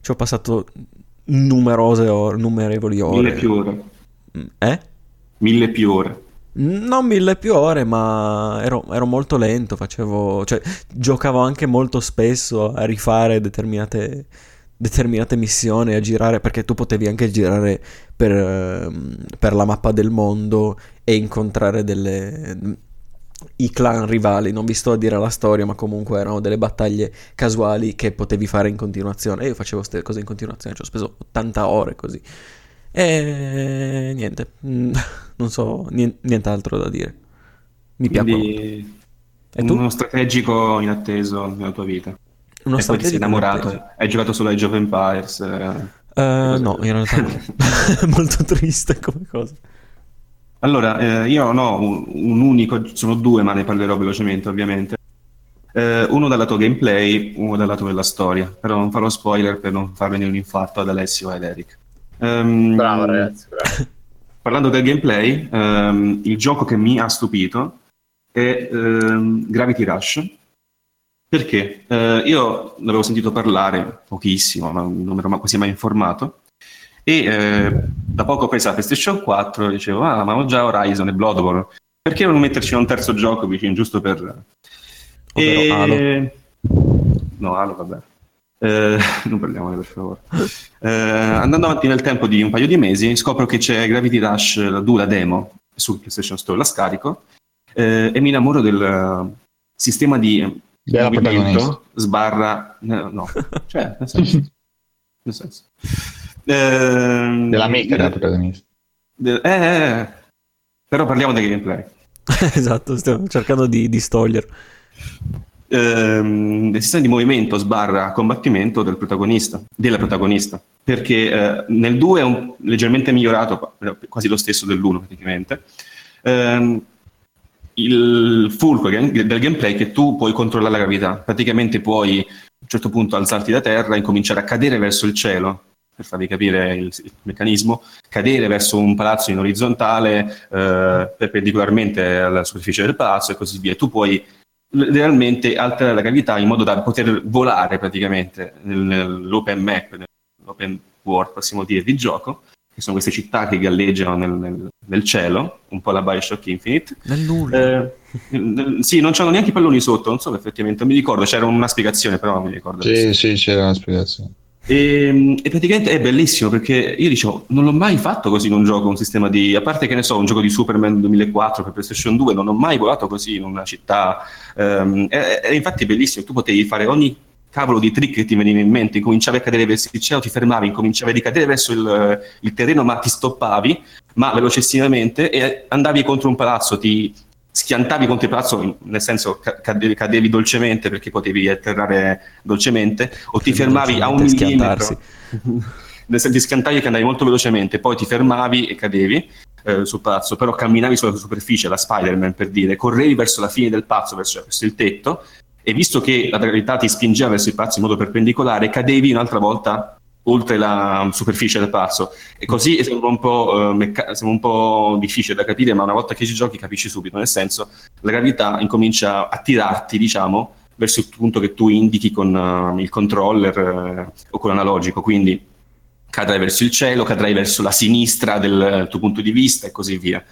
ci ho passato numerose ore, numerevoli ore. Mille più ore. Mm, Eh? Mille più ore. Non mille più ore, ma ero, ero molto lento, facevo, cioè, giocavo anche molto spesso a rifare determinate, determinate missioni, a girare, perché tu potevi anche girare per, ehm, per la mappa del mondo e incontrare delle, i clan rivali, non vi sto a dire la storia, ma comunque erano delle battaglie casuali che potevi fare in continuazione. E io facevo queste cose in continuazione, ci ho speso 80 ore così. E niente, (laughs) non so nient'altro da dire. Mi piace. Tu? Uno strategico inatteso nella tua vita. Uno e poi ti sei innamorato, hai giocato solo Age of Empires. Eh, uh, no, in realtà no. (laughs) (laughs) molto triste come cosa. Allora, eh, io non ho un, un, unico, sono due, ma ne parlerò velocemente ovviamente. Eh, uno dal lato gameplay, uno dal lato della storia, però non farò spoiler per non far venire un infarto ad Alessio ed Eric. Um, bravo ragazzi, bravo. (laughs) Parlando del gameplay, um, il gioco che mi ha stupito è um, Gravity Rush. Perché? Uh, io ne avevo sentito parlare pochissimo, ma non mi ero quasi mai informato e eh, da poco ho preso la PlayStation 4 e dicevo, ah, ma ho già Horizon e Bloodborne, perché non metterci un terzo gioco vicino, giusto per... E... Halo. No, Halo, vabbè. Eh, (laughs) non parliamone per favore. Eh, andando avanti nel tempo di un paio di mesi, scopro che c'è Gravity Rush, la dura demo, su PlayStation Store la scarico, eh, e mi innamoro del sistema di Della movimento sbarra... no, (laughs) cioè, nel senso... Nel senso. Eh, Dell'amica della protagonista. De- eh, eh, eh, però parliamo del gameplay. (laughs) esatto, stiamo cercando di distogliere. Ehm, del sistema di movimento sbarra combattimento del protagonista, della protagonista, perché eh, nel 2 è un, leggermente migliorato, quasi lo stesso dell'1 praticamente. Il fulcro del gameplay è che tu puoi controllare la gravità, praticamente puoi a un certo punto alzarti da terra e cominciare a cadere verso il cielo per farvi capire il, il, meccanismo, cadere verso un palazzo in orizzontale eh, perpendicolarmente alla superficie del palazzo e così via. Tu puoi realmente alterare la gravità in modo da poter volare praticamente nell'open map, nell'open world, possiamo dire, di gioco, che sono queste città che galleggiano nel, nel, nel cielo, un po' la Bioshock Infinite. Nel nulla. Eh, sì, non c'erano neanche i palloni sotto, non so effettivamente, non mi ricordo, c'era una spiegazione, però non mi ricordo. Sì, sì, c'era una spiegazione. E, ehm, e, praticamente è bellissimo perché io dicevo, non l'ho mai fatto così in un gioco, un sistema di, a parte che ne so, un gioco di Superman 2004 per PlayStation 2, non ho mai volato così in una città. Um, e, e, infatti è bellissimo, tu potevi fare ogni cavolo di trick che ti veniva in mente, incominciavi a cadere verso il cielo, ti fermavi, incominciavi a ricadere verso il, il terreno, ma ti stoppavi, ma velocissimamente e andavi contro un palazzo, ti schiantavi contro il palazzo, nel senso cadevi, cadevi, dolcemente perché potevi atterrare dolcemente, o ti fermavi a un millimetro. (laughs) nel senso ti schiantavi che andavi molto velocemente, poi ti fermavi e cadevi eh, sul palazzo, però camminavi sulla superficie, la Spider-Man per dire, correvi verso la fine del palazzo, verso, verso il tetto, e visto che la gravità ti spingeva verso il palazzo in modo perpendicolare, cadevi un'altra volta oltre la superficie del palazzo. E così sembra un, po', uh, mecca- sembra un po' difficile da capire, ma una volta che ci giochi capisci subito, nel senso la gravità incomincia a tirarti, diciamo, verso il punto che tu indichi con uh, il controller uh, o con l'analogico, quindi cadrai verso il cielo, cadrai verso la sinistra del tuo punto di vista e così via.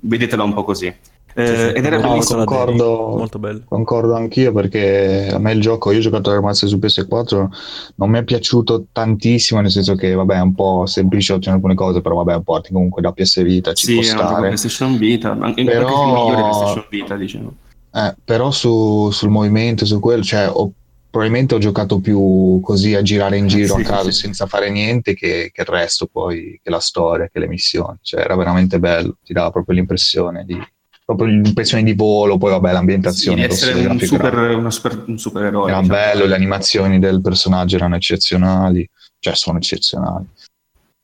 Vedetela un po' così. Eh, ed era no, concordo, molto bello. Concordo anch'io perché a me il gioco, io ho giocato a Remazze su PS4, non mi è piaciuto tantissimo, nel senso che vabbè è un po' semplice in alcune cose, però vabbè è un porting comunque da PS Vita, ci sì, può stare. PlayStation Vita, anche però... il migliore PlayStation Vita, diciamo. Eh, però su, sul movimento, su quello, cioè ho, probabilmente ho giocato più così a girare in giro sì, a caso sì. senza fare niente che, che, il resto poi, che la storia, che le missioni, cioè era veramente bello, ti dava proprio l'impressione di proprio l'impressione di volo, poi vabbè l'ambientazione. Sì, essere un, super, super, un supereroe. Era diciamo. bello, le animazioni del personaggio erano eccezionali, cioè sono eccezionali.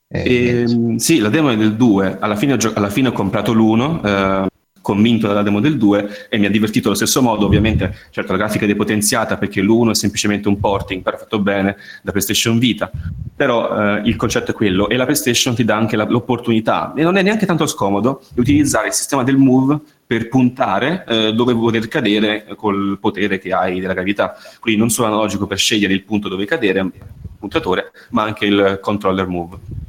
E, e, ehm, sì, la demo è del 2, alla fine ho, gio- alla fine ho comprato l'1, eh, convinto dalla demo del 2 e mi ha divertito allo stesso modo, ovviamente, certo la grafica è depotenziata perché l'1 è semplicemente un porting, però fatto bene, da PlayStation Vita, però eh, il concetto è quello e la PlayStation ti dà anche la, l'opportunità, e non è neanche tanto scomodo, di utilizzare il sistema del Move per puntare eh, dove poter cadere col potere che hai della gravità, quindi non solo analogico per scegliere il punto dove cadere, puntatore, ma anche il controller Move.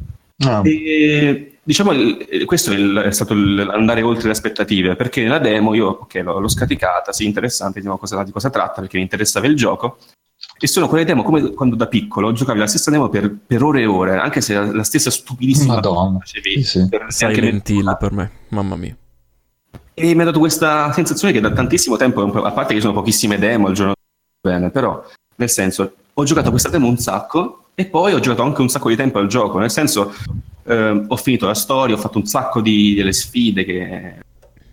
Ah. E, diciamo, questo è, il, è stato l'andare oltre le aspettative, perché nella demo io okay, l'ho, l'ho, scaricata, sì, interessante, vediamo cosa, di cosa tratta, perché mi interessava il gioco. E sono quelle demo come quando da piccolo giocavi la stessa demo per, per ore e ore, anche se la, la stessa stupidissima Madonna. facevi. Sì, sì. Per Silent Hill per me, mamma mia. E mi ha dato questa sensazione che da tantissimo tempo, a parte che sono pochissime demo al giorno bene, però nel senso ho giocato questa demo un sacco e poi ho giocato anche un sacco di tempo al gioco, nel senso eh, ho finito la storia, ho fatto un sacco di, delle sfide che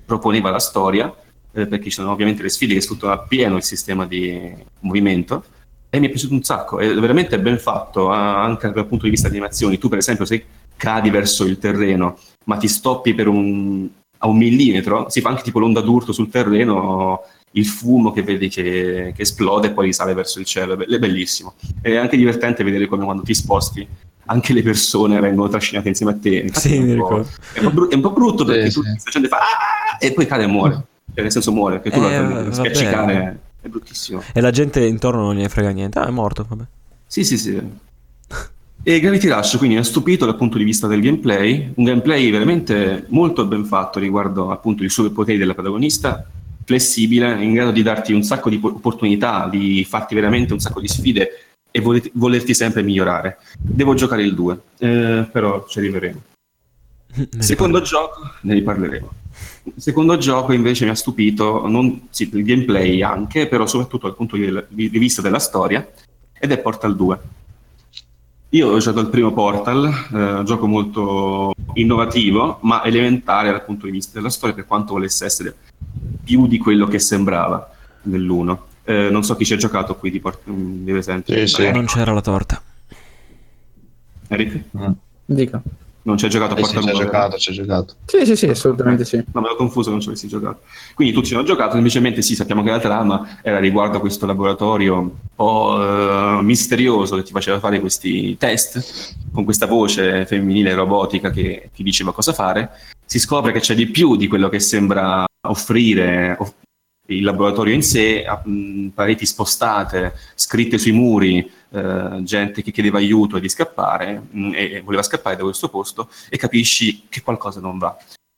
proponeva la storia, eh, perché ci sono ovviamente le sfide che sfruttano appieno il sistema di movimento e mi è piaciuto un sacco, è veramente ben fatto anche dal punto di vista di animazioni. Tu per esempio se cadi verso il terreno ma ti stoppi per un, a un millimetro, si fa anche tipo l'onda d'urto sul terreno il fumo che vedi che, che, esplode e poi sale verso il cielo, è bellissimo. È anche divertente vedere come quando ti sposti anche le persone vengono trascinate insieme a te. Sì, è, un po', è, un br- è, un po', brutto perché sì, tu sì. gente fa ah! e poi cade e muore. Cioè, nel senso muore, perché tu eh, la spiaccicare è bruttissimo. E la gente intorno non ne frega niente. Ah, è morto, vabbè. Sì, sì, sì. E Gravity Rush quindi mi ha stupito dal punto di vista del gameplay, un gameplay veramente molto ben fatto riguardo appunto i superpoteri della protagonista, flessibile, in grado di darti un sacco di opportunità, di farti veramente un sacco di sfide e volerti, volerti sempre migliorare. Devo giocare il 2, eh, però ci arriveremo. (laughs) Secondo gioco, ne riparleremo. Secondo gioco invece mi ha stupito, non, sì, il gameplay anche, però soprattutto dal punto di, vista della storia, ed è Portal 2. Io ho giocato il primo Portal, eh, gioco molto innovativo, ma elementare dal punto di vista della storia, per quanto volesse essere più di quello che sembrava nell'uno. Eh, non so chi ci ha giocato qui di, Port- mm, di Resident sì, sì. Non c'era la torta. Eric? Mm. Dica. Non ci hai giocato a eh Portal sì, 2? Ci giocato, ci giocato. Sì, sì, sì, assolutamente sì. No, me l'ho confuso, non ci avessi giocato. Quindi tu ci hanno giocato, semplicemente sì, sappiamo che la trama era riguardo a questo laboratorio un po' uh, misterioso che ti faceva fare questi test con questa voce femminile robotica che ti diceva cosa fare. Si scopre che c'è di più di quello che sembra offrire, off- il laboratorio in sé, mh, pareti spostate, scritte sui muri, eh, gente che chiedeva aiuto di scappare mh, e voleva scappare da questo posto e capisci che qualcosa non va.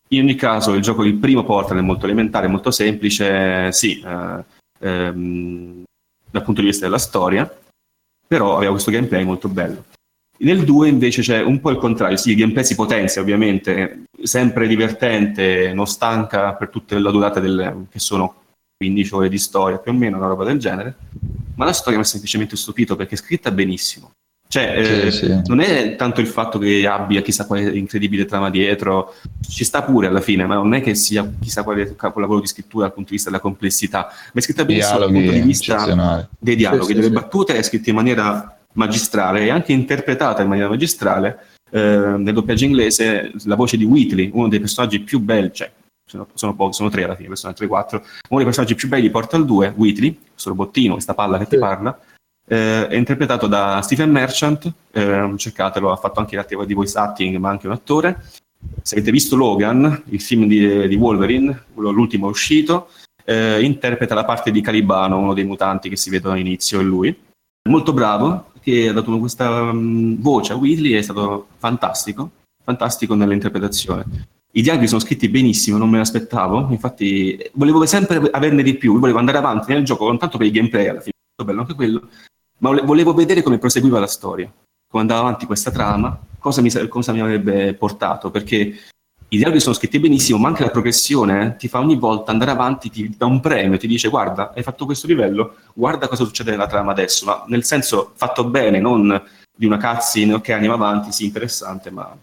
In ogni caso il gioco, il primo Portal è molto elementare, molto semplice, sì, eh, ehm, dal punto di vista della storia, però aveva questo gameplay molto bello. Nel 2 invece c'è un po' il contrario, sì, il gameplay si potenzia ovviamente, sempre divertente, non stanca per tutta la durata del, che sono 15 ore di storia, più o meno, una roba del genere, ma la storia mi ha semplicemente stupito perché è scritta benissimo. Cioè, sì, eh, sì. non è tanto il fatto che abbia chissà quale incredibile trama dietro, ci sta pure alla fine, ma non è che sia chissà quale capolavoro di scrittura dal punto di vista della complessità, ma è scritta benissimo dal punto di vista dei dialoghi, sì, delle battute, è scritta in maniera magistrale e anche interpretata in maniera magistrale. Eh, nel doppiaggio inglese la voce di Whitley, uno dei personaggi più belli, cioè sono, sono, pochi, sono tre alla fine, personaggi 3-4. Uno dei personaggi più belli di Portal 2, Whitley, questo robottino, questa palla che ti parla, eh, è interpretato da Stephen Merchant, eh, cercatelo, ha fatto anche l'attiva di voice acting, ma anche un attore. Se avete visto Logan, il film di, di Wolverine, l'ultimo uscito, eh, interpreta la parte di Calibano, uno dei mutanti che si vedono all'inizio, è lui. Molto bravo, che ha dato questa um, voce a Whitley, è stato fantastico, fantastico nell'interpretazione. I dialoghi sono scritti benissimo, non me l'aspettavo, infatti volevo sempre averne di più, volevo andare avanti nel gioco, non tanto per il gameplay alla fine, bello anche quello, ma volevo vedere come proseguiva la storia, come andava avanti questa trama, cosa mi, cosa mi avrebbe portato, perché i dialoghi sono scritti benissimo, ma anche la progressione eh, ti fa ogni volta andare avanti, ti dà un premio, ti dice guarda, hai fatto questo livello, guarda cosa succede nella trama adesso, ma nel senso fatto bene, non di una cutscene, ok, andiamo avanti, sì, interessante, ma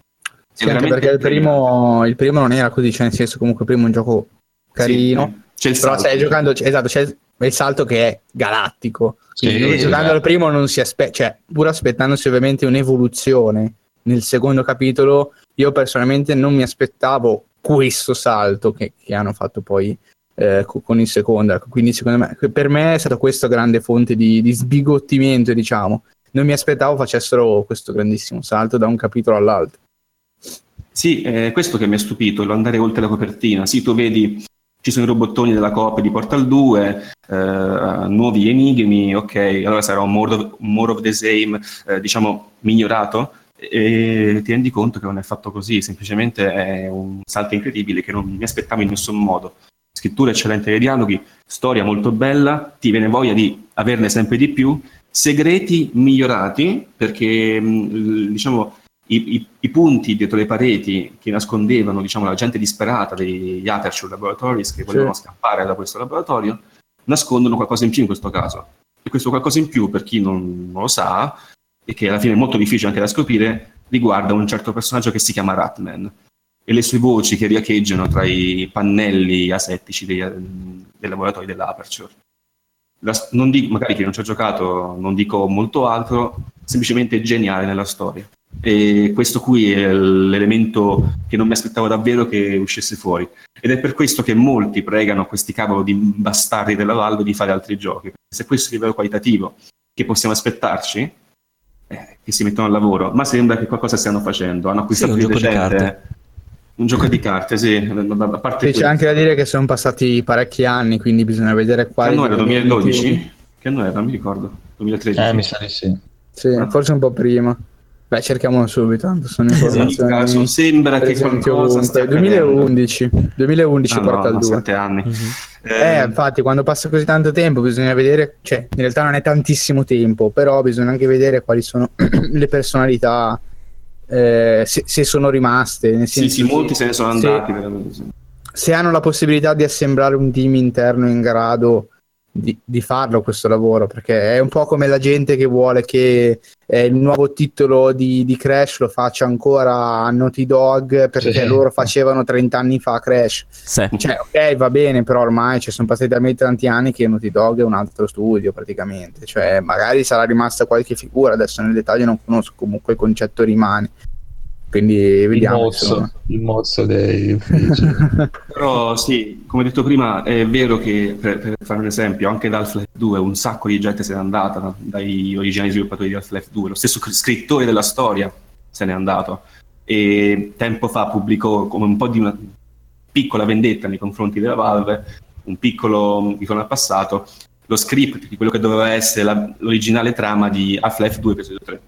sì, anche perché il primo, il primo, non era così, cioè nel senso comunque il primo è un gioco carino, sì, c'è però stai giocando, esatto, c'è il salto che è galattico, quindi sì, giocando al primo non si aspetta, cioè pur aspettandosi ovviamente un'evoluzione nel secondo capitolo, io personalmente non mi aspettavo questo salto che, che hanno fatto poi eh, con il secondo, ecco, quindi secondo me, per me è stata questa grande fonte di, di sbigottimento, diciamo, non mi aspettavo facessero questo grandissimo salto da un capitolo all'altro. Sì, è questo che mi ha stupito, l'andare oltre la copertina. Sì, tu vedi, ci sono i robottoni della coppia di Portal 2, eh, nuovi enigmi, ok, allora sarà un more of, more of the same, eh, diciamo, migliorato, e ti rendi conto che non è fatto così, semplicemente è un salto incredibile che non mi aspettavo in nessun modo. Scrittura eccellente dei dialoghi, storia molto bella, ti viene voglia di averne sempre di più, segreti migliorati perché diciamo i, i, i, punti dietro le pareti che nascondevano diciamo, la gente disperata degli Aperture Laboratories che volevano sì. scappare da questo laboratorio nascondono qualcosa in più in questo caso. E questo qualcosa in più, per chi non, non lo sa, e che alla fine è molto difficile anche da scoprire, riguarda un certo personaggio che si chiama Ratman e le sue voci che riecheggiano tra i pannelli asettici dei, dei laboratori dell'Aperture. La, non dico, magari chi non ci ha giocato non dico molto altro, semplicemente geniale nella storia. E questo qui è l'elemento che non mi aspettavo davvero che uscisse fuori. Ed è per questo che molti pregano questi cavolo di bastardi della Valve di fare altri giochi. Se questo è il livello qualitativo che possiamo aspettarci, eh, che si mettono al lavoro, ma sembra che qualcosa stiano facendo. Hanno acquistato sì, un, gioco di un gioco di carte, sì. A parte c'è anche da dire che sono passati parecchi anni, quindi bisogna vedere quali. Che anno era? 2012? Che anno era? Non mi ricordo. 2013? Eh, mi sa di sì. Sì, ah. forse un po' prima. Beh, cerchiamolo subito, tanto sono informazioni. Caso, sembra che qualcosa stia 2011, 2011 ah, porta no, al 2. 7 anni. Mm-hmm. Eh, eh, infatti, quando passa così tanto tempo bisogna vedere, cioè, in realtà non è tantissimo tempo, però bisogna anche vedere quali sono (clears throat) le personalità, eh, se, se, sono rimaste. Nel senso sì, sì, molti se ne sono andati. Se, se hanno la possibilità di assemblare un team interno in grado di, di, farlo questo lavoro perché è un po' come la gente che vuole che eh, il nuovo titolo di, di, Crash lo faccia ancora Naughty Dog perché sì. loro facevano 30 anni fa Crash sì. cioè ok va bene però ormai ci sono passati talmente tanti anni che Naughty Dog è un altro studio praticamente cioè magari sarà rimasta qualche figura adesso nel dettaglio non conosco comunque il concetto rimane quindi vediamo. Il mozzo, il mozzo dei uffici. (laughs) Però sì, come detto prima, è vero che, per, per fare un esempio, anche da Half-Life 2 un sacco di gente se n'è andata no? dai originali sviluppatori di Half-Life 2, lo stesso scrittore della storia se n'è andato e tempo fa pubblicò come un po' di una piccola vendetta nei confronti della Valve, un piccolo ritorno al passato, lo script di quello che doveva essere la, l'originale trama di Half-Life 2 episodio 3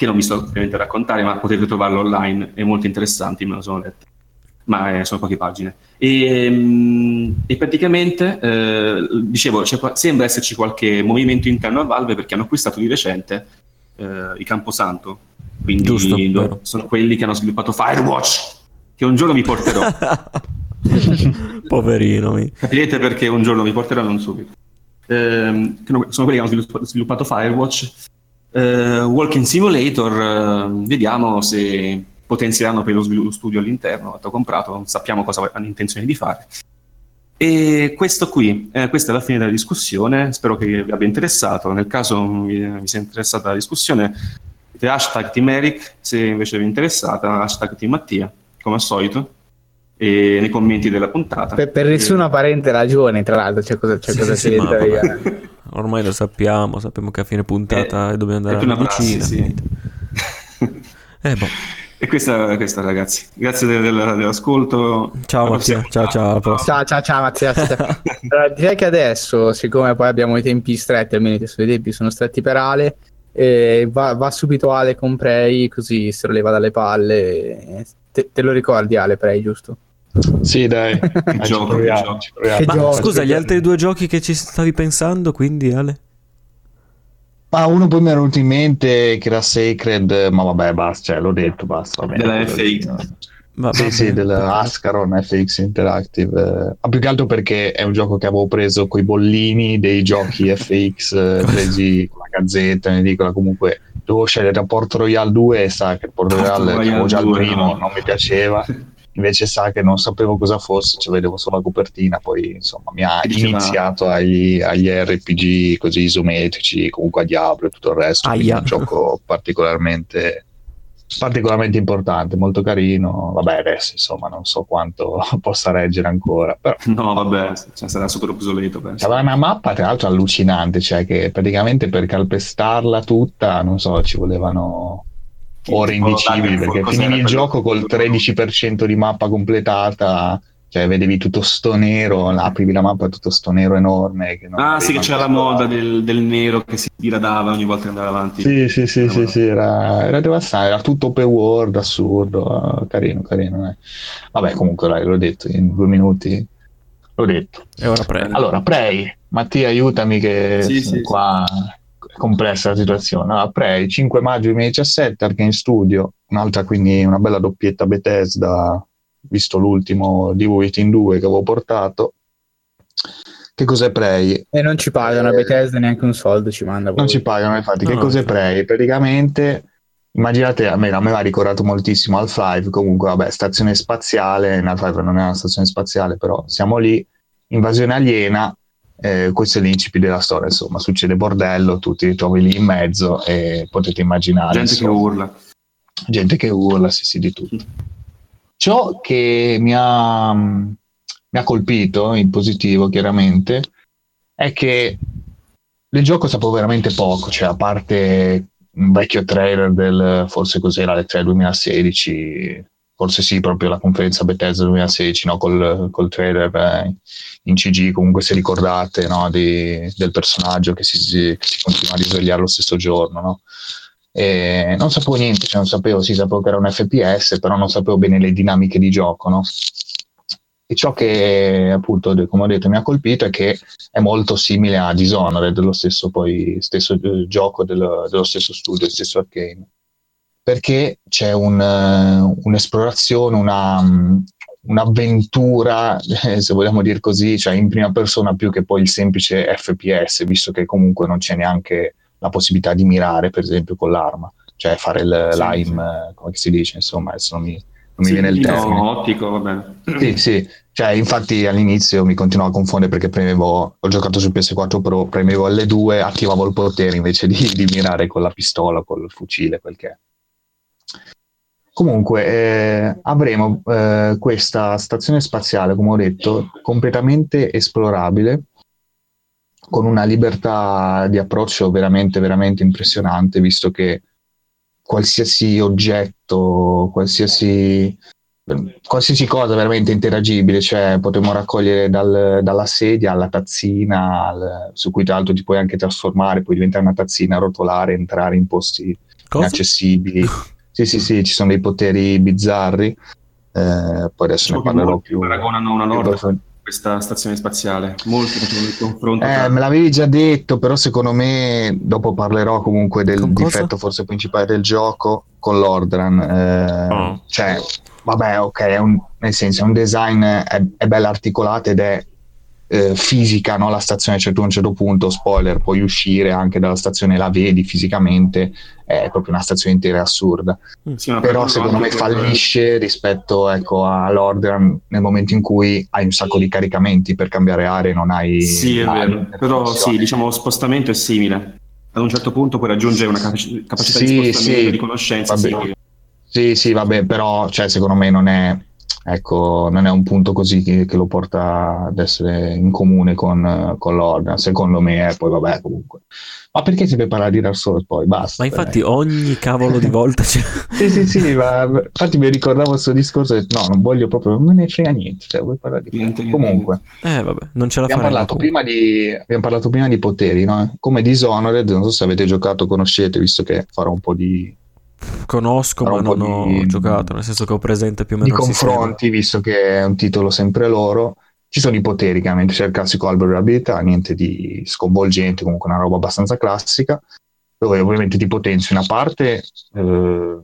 che non vi sto ovviamente a raccontare, ma potete trovarlo online, è molto interessante, me lo sono letto, ma eh, sono poche pagine. E, mm, e praticamente, eh, dicevo, sembra esserci qualche movimento interno a Valve perché hanno acquistato di recente eh, il Camposanto, quindi Giusto, sono quelli che hanno sviluppato Firewatch, che un giorno vi porterò. (laughs) Poverino. Mi. Capirete perché un giorno vi porterò, non subito. Eh, sono quelli che hanno sviluppato Firewatch Uh, Walking Simulator, uh, vediamo se potenzieranno per lo, lo studio all'interno, l'ho comprato, non sappiamo cosa hanno intenzione di fare. E questo qui, eh, questa è la fine della discussione, spero che vi abbia interessato, nel caso vi, vi sia interessata la discussione, hashtag Team Eric, se invece vi è interessata, hashtag Team Mattia, come al solito, e nei commenti della puntata. Per, per nessuna e... parente ragione, tra l'altro, c'è cosa, c'è sì, cosa sì, ma... (laughs) Ormai lo sappiamo, sappiamo che a fine puntata eh, dobbiamo andare alla cucina. Sì. (laughs) eh, boh. E questa, questa ragazzi, grazie del, del, dell'ascolto. Ciao Mattia, ciao ciao. Ciao ciao ciao Mattia. allora, direi che adesso, siccome poi abbiamo i tempi stretti, almeno i suoi tempi sono stretti per Ale, eh, va, va, subito Ale con Prey così se lo leva dalle palle. Te, te lo ricordi Ale Prey, giusto? Sì, dai, (laughs) gioco, proviamo, che gioco, scusa, gli altri due giochi che ci stavi pensando, quindi Ale? Ma uno poi mi è venuto in mente che era Sacred, ma vabbè, basta, cioè, l'ho detto, basta. Vabbè, della FX. Va, sì, sì, dell'Ascaron FX Interactive. Ma più che altro perché è un gioco che avevo preso con i bollini dei giochi (laughs) FX eh, presi con la gazzetta, in edicola, comunque dovevo scegliere tra Port Royale 2 e sa che Port Royale, Royale già il primo, no. non mi piaceva. (laughs) invece sa che non sapevo cosa fosse, cioè vedevo solo la copertina, poi insomma mi ha iniziato agli, agli, RPG così isometrici, comunque a Diablo e tutto il resto, Aia. un gioco particolarmente particolarmente importante, molto carino. Vabbè, adesso insomma non so quanto (laughs) possa reggere ancora. Però... No, vabbè, cioè, sarà super obsoleto. Penso. Aveva una mappa tra l'altro allucinante, cioè che praticamente per calpestarla tutta, non so, ci volevano ore indicibili perché finì il gioco col 13% di mappa completata cioè vedevi tutto sto nero, aprivi la mappa tutto sto nero enorme. ah sì, che c'era la moda del, del, nero che si diradava ogni volta che andava avanti. Sì, sì, sì, sì, sì, era, era devastante, era tutto open world, assurdo, carino, carino. Eh. Vabbè, comunque dai, l'ho detto in due minuti, l'ho detto. E ora Prey. Allora, Prey, Mattia aiutami che sì, sì, qua è complessa la situazione. Allora, Prey, 5 maggio 2017, Arkane Studio, un'altra quindi una bella doppietta Bethesda visto l'ultimo di Waiting 2 che avevo portato. Che cos'è Prey? E non ci pagano eh, Bethesda neanche un soldo, ci manda. Non ci pagano, infatti. No, che cos'è Prey? Praticamente, immaginate, a me, a me ha ricordato moltissimo Half-Life, comunque, vabbè, stazione spaziale, in Half-Life non è una stazione spaziale, però siamo lì, invasione aliena, eh, questo è l'incipit della storia, insomma, succede bordello, tu ti ritrovi lì in mezzo e potete immaginare. Gente insomma, che urla. Gente che urla, sì, sì, di tutto. Ciò che mi ha, mi ha colpito in positivo, chiaramente, è che del gioco sapevo veramente poco, cioè a parte un vecchio trailer del forse cos'era le 3 2016 forse sì proprio la conferenza Bethesda 2016 no? col, col trailer eh, in CG comunque se ricordate no? Di, del personaggio che si, che si, continua a risvegliare lo stesso giorno no? E non sapevo niente, cioè non sapevo, sì, sapevo che era un FPS, però non sapevo bene le dinamiche di gioco, no? E ciò che appunto, come ho detto, mi ha colpito è che è molto simile a Dishonored, dello stesso, poi, stesso eh, gioco dello, dello stesso studio, stesso Arcane. Perché c'è un, uh, un'esplorazione, una, um, un'avventura, (laughs) se vogliamo dire così, cioè in prima persona più che poi il semplice FPS, visto che comunque non c'è neanche la possibilità di mirare, per esempio, con l'arma, cioè fare il sì, lime, sì. come si dice, insomma, adesso non mi, non mi sì, viene il termine. No, ottico, va bene. Sì, sì, cioè, infatti all'inizio mi continuavo a confondere perché premevo, ho giocato su PS4 Pro, premevo L2, attivavo il potere invece di, di mirare con la pistola, col fucile, quel che è. Comunque, eh, avremo eh, questa stazione spaziale, come ho detto, completamente esplorabile, con una libertà di approccio veramente, veramente impressionante, visto che qualsiasi oggetto, qualsiasi, qualsiasi cosa veramente interagibile, cioè potremmo raccogliere dal, dalla sedia alla tazzina, al, su cui tra l'altro ti puoi anche trasformare, puoi diventare una tazzina, rotolare, entrare in posti cosa? inaccessibili. (laughs) sì, sì, sì, ci sono dei poteri bizzarri. Eh, poi adesso ne parlerò più. Paragonano una lord questa stazione spaziale. Molti facevano il confronto. Eh, me l'avevi già detto, però secondo me dopo parlerò comunque del con difetto cosa? forse principale del gioco con l'Ordran. Eh, oh. Cioè, vabbè, ok, è un, nel senso è un design, è, è ben articolato ed è eh, fisica, no? la stazione cioè tu a un certo punto, spoiler, puoi uscire anche dalla stazione, la vedi fisicamente, è proprio una stazione intera assurda. Mm. Sì, Però secondo me fallisce rispetto ecco, all'Order nel momento in cui hai un sacco di caricamenti per cambiare aree, non hai... Sì, è vero, però sì, diciamo lo spostamento è simile. Ad un certo punto puoi raggiungere una capac- capacità sì, di spostamento, sì, di conoscenza. Vabbè. Sì, sì, vabbè, però cioè, secondo me non è ecco, non è un punto così che, che lo porta ad essere in comune con, con l'Organ, secondo me, è poi vabbè comunque. Ma perché si deve parlare di Dark Souls poi? Basta. Ma infatti dai. ogni cavolo di volta c'è... (laughs) sì, sì, sì, ma infatti mi ricordavo questo discorso e no, non voglio proprio, non ne frega niente, cioè vuoi parlare di niente. Comunque. Eh vabbè, non ce la abbiamo parlato, prima di, abbiamo parlato prima di poteri, no? Come Dishonored, non so se avete giocato, conoscete, visto che farò un po' di Conosco, ma non ho di, giocato, nel senso che ho presente più o meno. I confronti, visto che è un titolo sempre loro. Ci sono i poteri, chiaramente c'è il classico albero delle abilità, niente di sconvolgente, comunque una roba abbastanza classica, dove ovviamente ti potenzi una parte eh,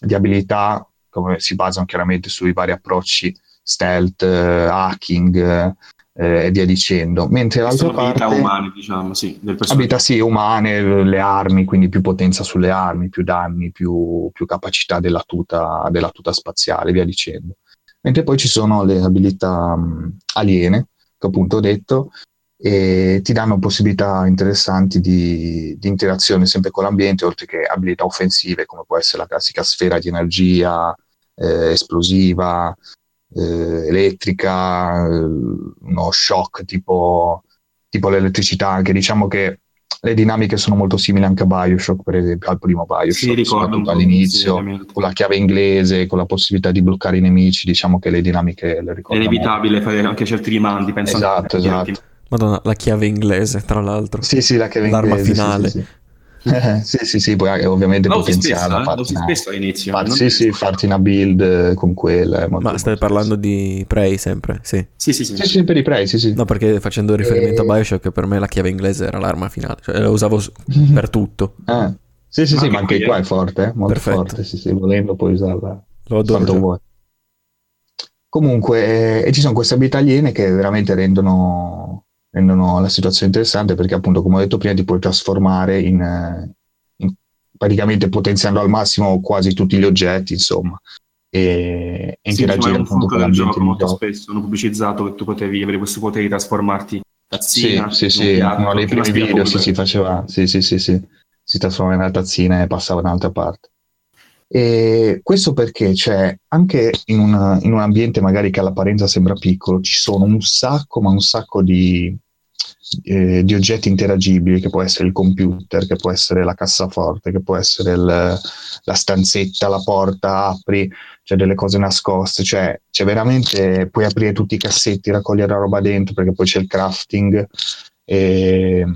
di abilità, come si basano chiaramente sui vari approcci stealth, eh, hacking, eh, e via dicendo. Mentre l'altra parte... umane, diciamo, sì. Abilità sì, umane, le armi, quindi più potenza sulle armi, più danni, più, più capacità della tuta, della tuta spaziale, via dicendo. Mentre poi ci sono le abilità um, aliene, che appunto ho detto, e ti danno possibilità interessanti di, di, interazione sempre con l'ambiente, oltre che abilità offensive, come può essere la classica sfera di energia eh, esplosiva, eh, elettrica, eh, uno shock tipo, tipo l'elettricità, anche diciamo che le dinamiche sono molto simili anche a Bioshock, per esempio, al primo Bioshock, Sì, ricordo all'inizio, sì, con la chiave inglese, con la possibilità di bloccare i nemici, diciamo che le dinamiche le È ricordo. inevitabile fare anche certi rimandi, penso Esatto, esatto. Madonna, la chiave inglese, tra l'altro. Sì, sì, la chiave L'arma inglese, sì, finale. Sì, sì. Eh, sì, sì, sì, poi eh, ovviamente Lo usi spesso, potenziale. eh? farti spesso all'inizio. farti- non- sì, sì, farti una build eh, con quella. Ma stai parlando di Prey sempre, sì. Sì, sì, sì. Sì, sì, per i prey, sì, sì. No, perché facendo riferimento Eh. a Bioshock, per me la chiave inglese era l'arma finale. Cioè, la usavo s- per tutto. Ah, sì, sì, sì, Anche ma anche qua eh. è forte, eh, molto Perfetto. forte, sì, sì, volendo puoi usarla Lo adoro. quanto vuoi. Comunque, eh, e ci sono queste abilità aliene che veramente rendono, rendono la situazione interessante perché appunto, come ho detto prima, ti puoi trasformare in, eh, in- praticamente potenziando al massimo quasi tutti gli oggetti, insomma, e, e Sì, interagire appunto punto con del l'ambiente molto spesso. Hanno pubblicizzato che tu potevi avere questo potere di trasformarti Sì, tazzina sì, in sì, piatto, uno dei in una primi video si, si faceva, sì, sì, sì, sì, si trasformava nella tazzina e passava da un'altra parte. E questo perché? C'è anche in, una- in un ambiente magari che all'apparenza sembra piccolo, ci sono un sacco, ma un sacco di, eh, di oggetti interagibili, che può essere il computer, che può essere la cassaforte, che può essere il- la stanzetta, la porta, apri, c'è delle cose nascoste, cioè c'è veramente, puoi aprire tutti i cassetti, raccogliere la roba dentro, perché poi c'è il crafting, e-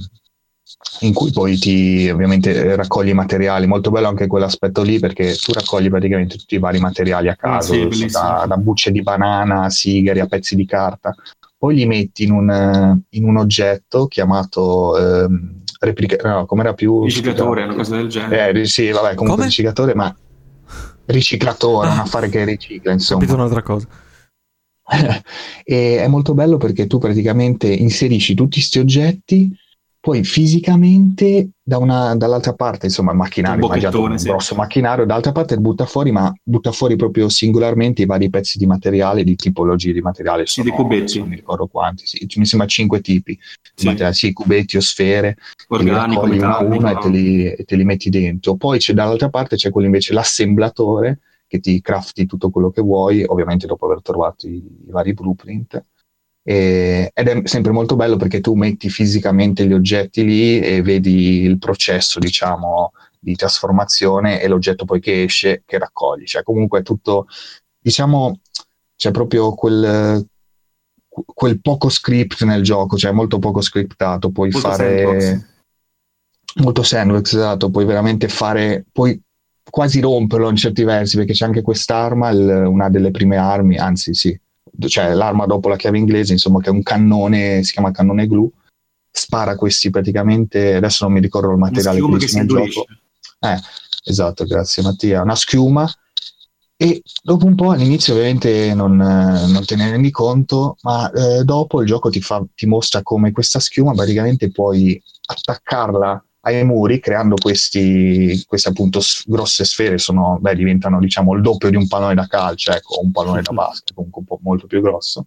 in cui poi ti ovviamente raccogli i materiali. Molto bello anche quell'aspetto lì perché tu raccogli praticamente tutti i vari materiali a caso, sì, bellissimo. da, da bucce di banana a sigari a pezzi di carta, poi li metti in un, in un oggetto chiamato ehm, replica- no, com'era più riciclatore, una cosa del genere. eh, sì, vabbè, comunque Come? riciclatore, ma riciclatore, Ah. un affare che ricicla, Ho insomma. capito un'altra cosa. (laughs) e è molto bello perché tu praticamente inserisci tutti questi oggetti, poi fisicamente da una- dall'altra parte, insomma, il macchinario, Un un sì. grosso macchinario, dall'altra parte butta fuori, ma butta fuori proprio singolarmente i vari pezzi di materiale, di tipologie di materiale. Sì, sono, dei cubetti. Non mi ricordo quanti, sì, mi sembra cinque tipi Sì. sì, cubetti o sfere, li Organico, raccogli uno a uno e te li, e te li metti dentro. Poi c'è dall'altra parte c'è quello invece l'assemblatore che ti crafti tutto quello che vuoi, ovviamente dopo aver trovato i, i vari blueprint. E- ed è sempre molto bello perché tu metti fisicamente gli oggetti lì e vedi il processo, diciamo, di trasformazione e l'oggetto poi che esce che raccogli. Cioè, comunque è tutto, diciamo, c'è proprio quel, quel poco script nel gioco, cioè molto poco scriptato, puoi Molto fare sandbox. molto sandbox, esatto, puoi veramente fare, puoi quasi romperlo in certi versi, perché c'è anche quest'arma, il- una delle prime armi, anzi sì, cioè l'arma dopo la chiave inglese, insomma, che è un cannone, si chiama cannone glu, spara questi praticamente, adesso non mi ricordo il materiale che si nel gioco. Eh, esatto, grazie Mattia. Una schiuma e dopo un po' all'inizio ovviamente non, eh, non te ne rendi conto, ma eh, dopo il gioco ti, fa, ti mostra come questa schiuma praticamente puoi attaccarla ai muri creando questi, queste appunto s- grosse sfere, sono, beh, diventano diciamo il doppio di un pallone da calcio, ecco, o un pallone da (laughs) basket, comunque un po' molto più grosso.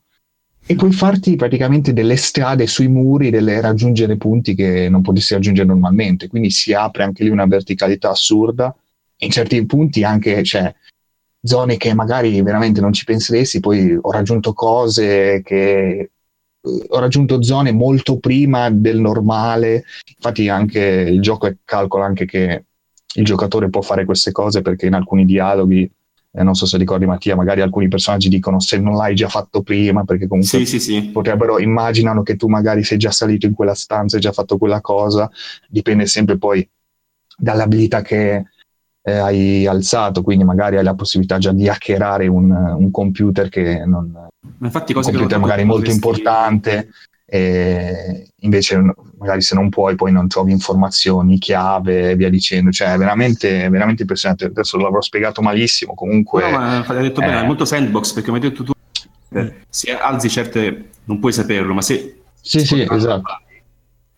E puoi farti praticamente delle strade sui muri, delle, raggiungere punti che non potessi raggiungere normalmente. Quindi si apre anche lì una verticalità assurda. In certi punti anche c'è zone che magari veramente non ci penseresti. Poi ho raggiunto cose che ho raggiunto zone molto prima del normale. Infatti, anche il gioco è- calcola anche che il giocatore può fare queste cose perché in alcuni dialoghi eh, non so se ricordi Mattia, magari alcuni personaggi dicono se non l'hai già fatto prima, perché comunque Sì, sì, sì. potrebbero, immaginano che tu magari sei già salito in quella stanza, hai già fatto quella cosa, dipende sempre poi dall'abilità che eh, hai alzato, quindi magari hai la possibilità già di hackerare un, un computer che non, Ma infatti cose che computer non magari molto importante, e invece magari se non puoi poi non trovi informazioni, chiave e via dicendo, cioè è veramente, veramente impressionante, adesso l'avrò spiegato malissimo, comunque... No, ma hai detto bene, eh. è molto sandbox perché come hai detto tu, eh, se alzi certe, non puoi saperlo, ma se Sì, sì, esatto.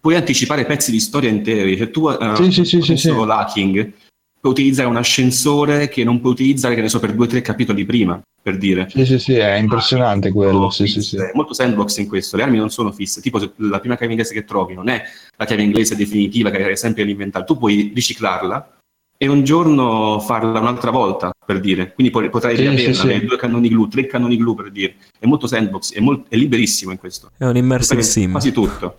puoi anticipare pezzi di storia interi, se tu eh, Sì, sì, sì, sì, sì. l'hacking puoi utilizzare un ascensore che non puoi utilizzare, che ne so, per due o tre capitoli prima, per dire. Sì, sì, sì, è impressionante quello, sì, sì, sì. È molto sandbox in questo, le armi non sono fisse, tipo la prima chiave inglese che trovi non è la chiave inglese definitiva che hai sempre all'inventario, tu puoi riciclarla e un giorno farla un'altra volta, per dire, quindi potrai Sì, riaverla, sì, sì. avere due cannoni glue, tre cannoni glue, per dire, è molto sandbox, è, mol- è liberissimo in questo. È un immersive sim. Quasi tutto.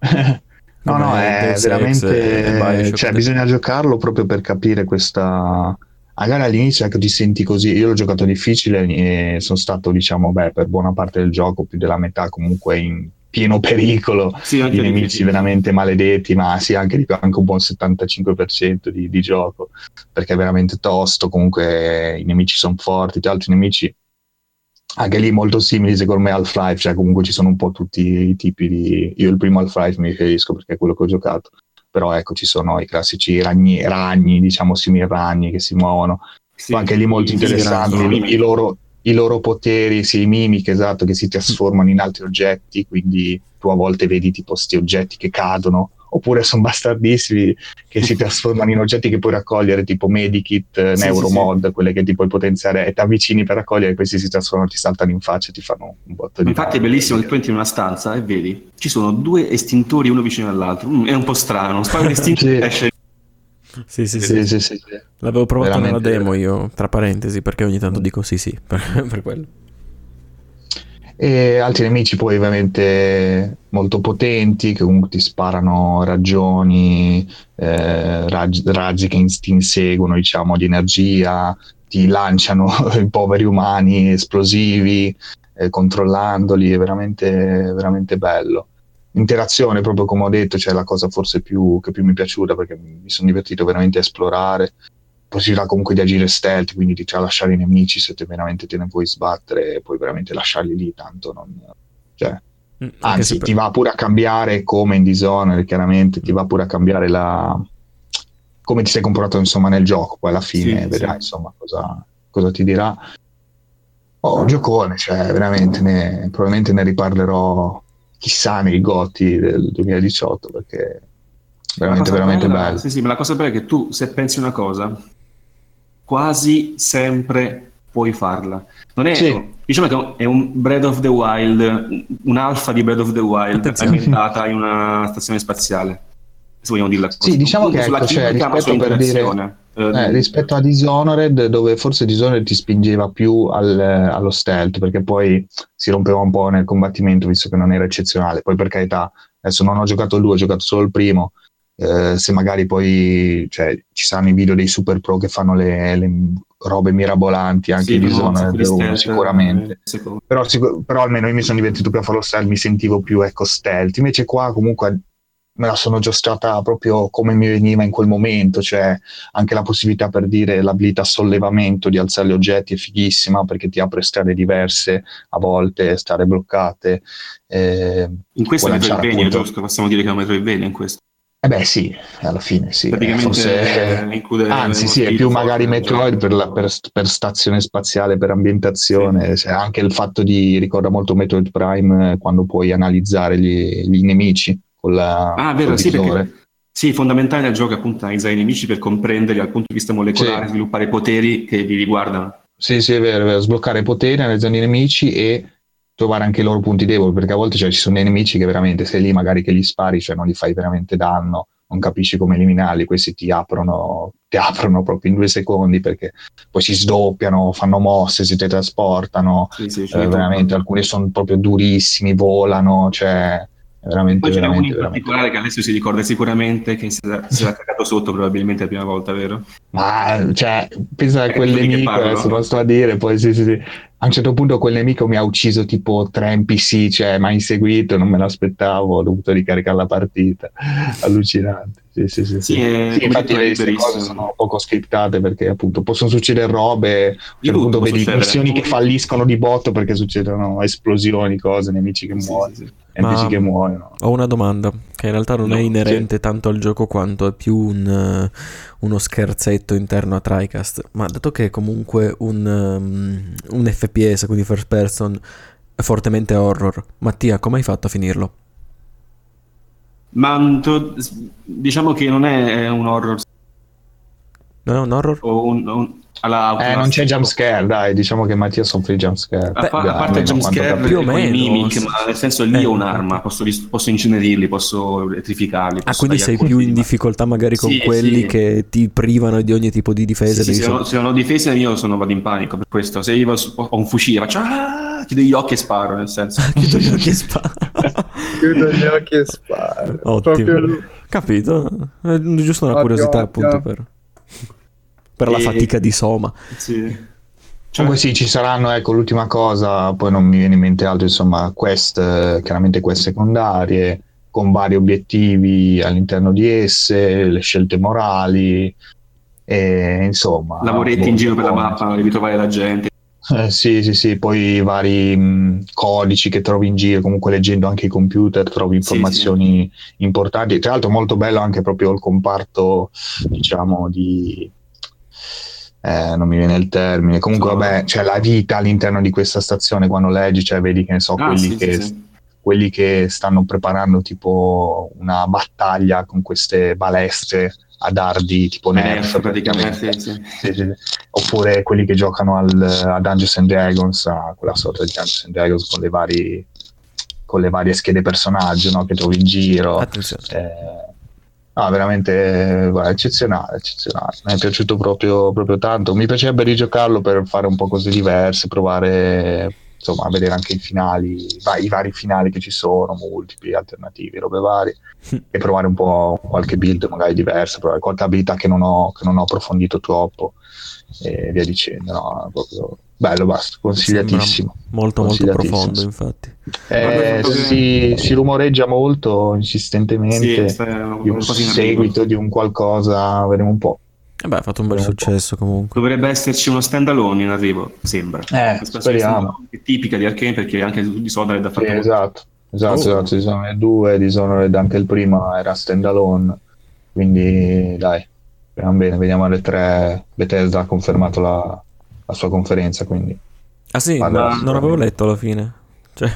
(laughs) No, no, è veramente... Cioè, bisogna giocarlo proprio per capire questa... Magari all'inizio ecco, ti senti così, io l'ho giocato difficile e sono stato, diciamo, beh, per buona parte del gioco, più della metà comunque in pieno pericolo, sì, i nemici veramente maledetti, ma sì, anche, di, anche un buon 75% di, di gioco, perché è veramente tosto, comunque i nemici sono forti, tra l'altro i nemici anche lì molto simili secondo me al Half-Life, cioè comunque ci sono un po' tutti i tipi di... Io il primo Half-Life mi riferisco perché è quello che ho giocato, però ecco ci sono i classici ragni, ragni diciamo simili ragni che si muovono, sì, anche lì molto interessanti, i, i, loro, i loro poteri, sì, i mimiche, esatto, che si trasformano in altri oggetti, quindi tu a volte vedi tipo questi oggetti che cadono oppure sono bastardissimi che si (laughs) trasformano in oggetti che puoi raccogliere tipo medikit, sì, neuromod, sì, quelle che ti puoi potenziare e ti avvicini per raccogliere questi si trasformano, ti saltano in faccia e ti fanno un botto di Infatti è bellissimo che tu entri in una stanza e vedi, ci sono due estintori uno vicino all'altro, mm, è un po' strano, sparo di estintori (laughs) esce. Sì sì sì. sì, sì, sì. L'avevo provato Veramente. nella demo io, tra parentesi, perché ogni tanto dico sì sì, (laughs) per, per quello e altri nemici poi ovviamente molto potenti che comunque ti sparano ragioni, eh, raggi, raggi, che ti inseguono diciamo di energia, ti lanciano (laughs) poveri umani esplosivi eh, controllandoli, è veramente, veramente bello. Interazione proprio come ho detto, cioè la cosa forse più, che più mi è piaciuta perché mi sono divertito veramente a esplorare possibilità comunque di agire stealth, quindi di tralasciare i nemici se te veramente te ne puoi sbattere e puoi veramente lasciarli lì, tanto non... Cioè, mm, anzi, ti va pure a cambiare come in Dishonored, chiaramente, ti va pure a cambiare la... come ti sei comportato insomma nel gioco, poi alla fine sì, vedrai sì. insomma cosa, cosa, ti dirà. Oh, giocone, cioè veramente, ne, probabilmente ne riparlerò chissà nei goti del 2018 perché veramente veramente bella, bello. Sì, sì, ma la cosa bella è che tu se pensi una cosa quasi sempre puoi farla. Non è, sì. Diciamo che è un Breath of the Wild, un'alfa di Breath of the Wild Attenzione. ambientata in una stazione spaziale. Se vogliamo dirla così. Sì, diciamo che ecco, cioè, rispetto, per dire, eh, eh, rispetto a Dishonored, dove forse Dishonored ti spingeva più al, allo stealth, perché poi si rompeva un po' nel combattimento, visto che non era eccezionale. Poi per carità, adesso non ho giocato il 2, ho giocato solo il primo, eh, se magari poi cioè, ci saranno i video dei super pro che fanno le, le robe mirabolanti anche sì, Dishonored no, sicuramente. eh, però, sicur- però, almeno io mi sono divertito più a farlo stealth mi sentivo più ecco stealth. Invece qua comunque me la sono giostrata proprio come mi veniva in quel momento cioè anche la possibilità per dire l'abilità sollevamento di alzare gli oggetti è fighissima perché ti apre strade diverse a volte strade bloccate eh, in questo è Metroidvania giusto? possiamo dire che è un Metroidvania in questo eh beh sì, alla fine sì. Praticamente Forse, include anzi sì, è più magari Metroid per, la, per, per, stazione spaziale, per ambientazione, sì. cioè, anche il fatto di, ricorda molto Metroid Prime quando puoi analizzare gli, gli nemici con la... Ah, vero, sì, perché, sì, fondamentale nel gioco è appunto analizzare i nemici per comprenderli dal punto di vista molecolare, sì. sviluppare poteri che li riguardano. Sì, sì, è vero, è vero, sbloccare poteri, analizzare i nemici e trovare anche i loro punti deboli, perché a volte cioè, ci sono dei nemici che veramente sei lì magari che li spari, cioè non gli fai veramente danno, non capisci come eliminarli, questi ti aprono, ti aprono proprio in due secondi perché poi si sdoppiano, fanno mosse, si teletrasportano, sì, sì, eh, veramente alcuni sono proprio durissimi, volano, cioè veramente, Poi veramente, in particolare che adesso si ricorda sicuramente che si era, si era attaccato sotto probabilmente la prima volta, vero? Ma cioè, pensa a quel nemico, adesso sto a dire, poi sì, sì, sì. A un certo punto quel nemico mi ha ucciso tipo tre NPC, cioè mi ha inseguito, non me l'aspettavo, ho dovuto ricaricare la partita. (laughs) Allucinante. Sì, sì, sì. sì. sì, sì infatti queste cose sono poco scriptate perché appunto possono succedere robe, a un certo punto vedi missioni che falliscono di botto perché succedono esplosioni, cose, nemici che muoiono. NPC che muoiono. Ho una domanda che in realtà non no, è inerente sì. tanto al gioco quanto è più un, uh, uno scherzetto interno a TriCast. Ma dato che è comunque un, um, un FPS, quindi first person, è fortemente horror, Mattia, come hai fatto a finirlo? Ma diciamo che non è un horror. Non è un horror? O un, un, eh, non c'è jump scare, dai, diciamo che Mattia soffre di jump scare. Beh, a, parte il jump scare più o meno, mimic, ma nel senso lì eh. ho un'arma, posso, posso incenerirli, posso elettrificarli. Posso ah, quindi sei più in difficoltà magari con sì, quelli sì. che ti privano di ogni tipo di difesa. Sì, sì, se, ho, se non ho difesa io sono, vado in panico per questo. Se io ho un fucile faccio ah, chiudo gli occhi e sparo, nel senso. (laughs) Chiudo gli occhi e sparo. (laughs) Chiudo gli occhi e sparo. Ottimo. Proprio- Capito? È giusto una curiosità appunto per, per la E- fatica di Soma. Sì. Cioè, Comunque sì, ci saranno, ecco, l'ultima cosa, poi non mi viene in mente altro, insomma, quest, eh, chiaramente quest secondarie, con vari obiettivi all'interno di esse, le scelte morali, e insomma... lavoretti in giro per la mappa, devi trovare la gente. Eh, sì, sì, sì, poi i vari mh, codici che trovi in giro, comunque leggendo anche i computer trovi Sì, informazioni importanti. Tra l'altro molto bello anche proprio il comparto, diciamo, di... eh, non mi viene il termine. Comunque, vabbè, c'è la vita all'interno di questa stazione quando leggi, cioè vedi che ne so, Ah, quelli, sì, che, sì, sì. quelli che stanno preparando tipo una battaglia con queste balestre a dardi tipo Nerf, Nerf, praticamente, sì, sì. sì, sì, sì. Oppure quelli che giocano al, a Dungeons and Dragons, a quella sorta di Dungeons and Dragons con le, vari, con le varie schede personaggio no, che trovi in giro. Attenzione. Eh, no, veramente eh, guarda, eccezionale, eccezionale. Mi è piaciuto proprio, proprio tanto. Mi piacerebbe rigiocarlo per fare un po' cose diverse, provare insomma a vedere anche i finali, i vari finali che ci sono, multipli, alternativi, robe varie e provare un po' qualche build magari diversa, provare qualche abilità che non ho, che non ho approfondito troppo e via dicendo. No, proprio bello, basta, consigliatissimo. Molto molto Consigliatissimo. profondo infatti. Eh, si, si rumoreggia molto insistentemente Sì, di un seguito di un qualcosa, vedremo un po'. E beh, ha fatto un bel successo comunque. Dovrebbe esserci uno standalone in arrivo, sembra. Eh, Questa speriamo. è tipica di Arkane perché anche di Dishonored ha Sì, fatto molto. esatto, esatto, Oh. esatto. Dishonored 2, Dishonored anche il primo era standalone, quindi dai, speriamo bene, vediamo alle 3. Bethesda ha confermato la, la sua conferenza, quindi Ah sì, assolutamente. non avevo letto alla fine. Cioè,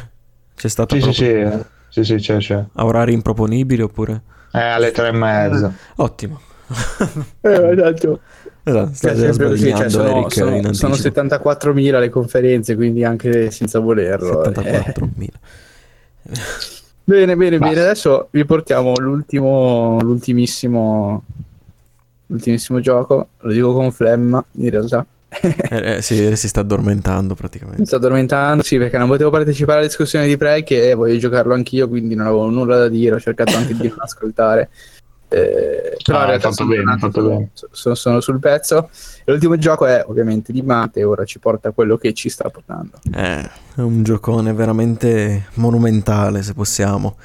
c'è stato sì, sì, proprio sì, eh. sì, sì, c'è, c'è. a orari improponibili oppure... Eh, alle 3 e mezza. Ottimo. Eh, esatto. esatto, sta Cioè, così, cioè, sono, Eric sono- in sono anticipo. 74.000 le conferenze, quindi anche senza volerlo. eh. 74.000. Bene, bene, Basta. bene. Adesso vi portiamo l'ultimo, l'ultimissimo, l'ultimissimo gioco. Lo dico con flemma, in realtà. Eh, eh, sì, si sta addormentando Mi praticamente. sto addormentando, sì, perché non potevo partecipare alla discussione di Prey che voglio giocarlo anch'io, quindi non avevo nulla da dire, ho cercato anche di non ascoltare. Eh, però Ah, in realtà fatto sono, bene, tornato- fatto bene. sono- sono sul pezzo. E l'ultimo gioco è ovviamente di Mate, ora ci porta quello che ci sta portando. Eh, è un giocone veramente monumentale, se possiamo.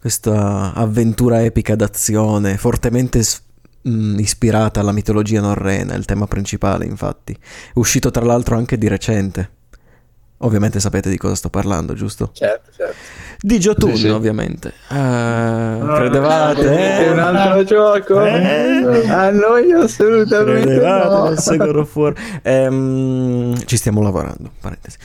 Questa avventura epica d'azione, fortemente s- mh, ispirata alla mitologia norrena, il tema principale, infatti. È uscito tra l'altro anche di recente. Ovviamente sapete di cosa sto parlando, giusto? Certo, certo. Di Jotun, Sì, sì. ovviamente. Ah, credevate? È un eh? altro gioco? Eh? A noi assolutamente Credevate no. War? Ehm, ci stiamo lavorando, parentesi.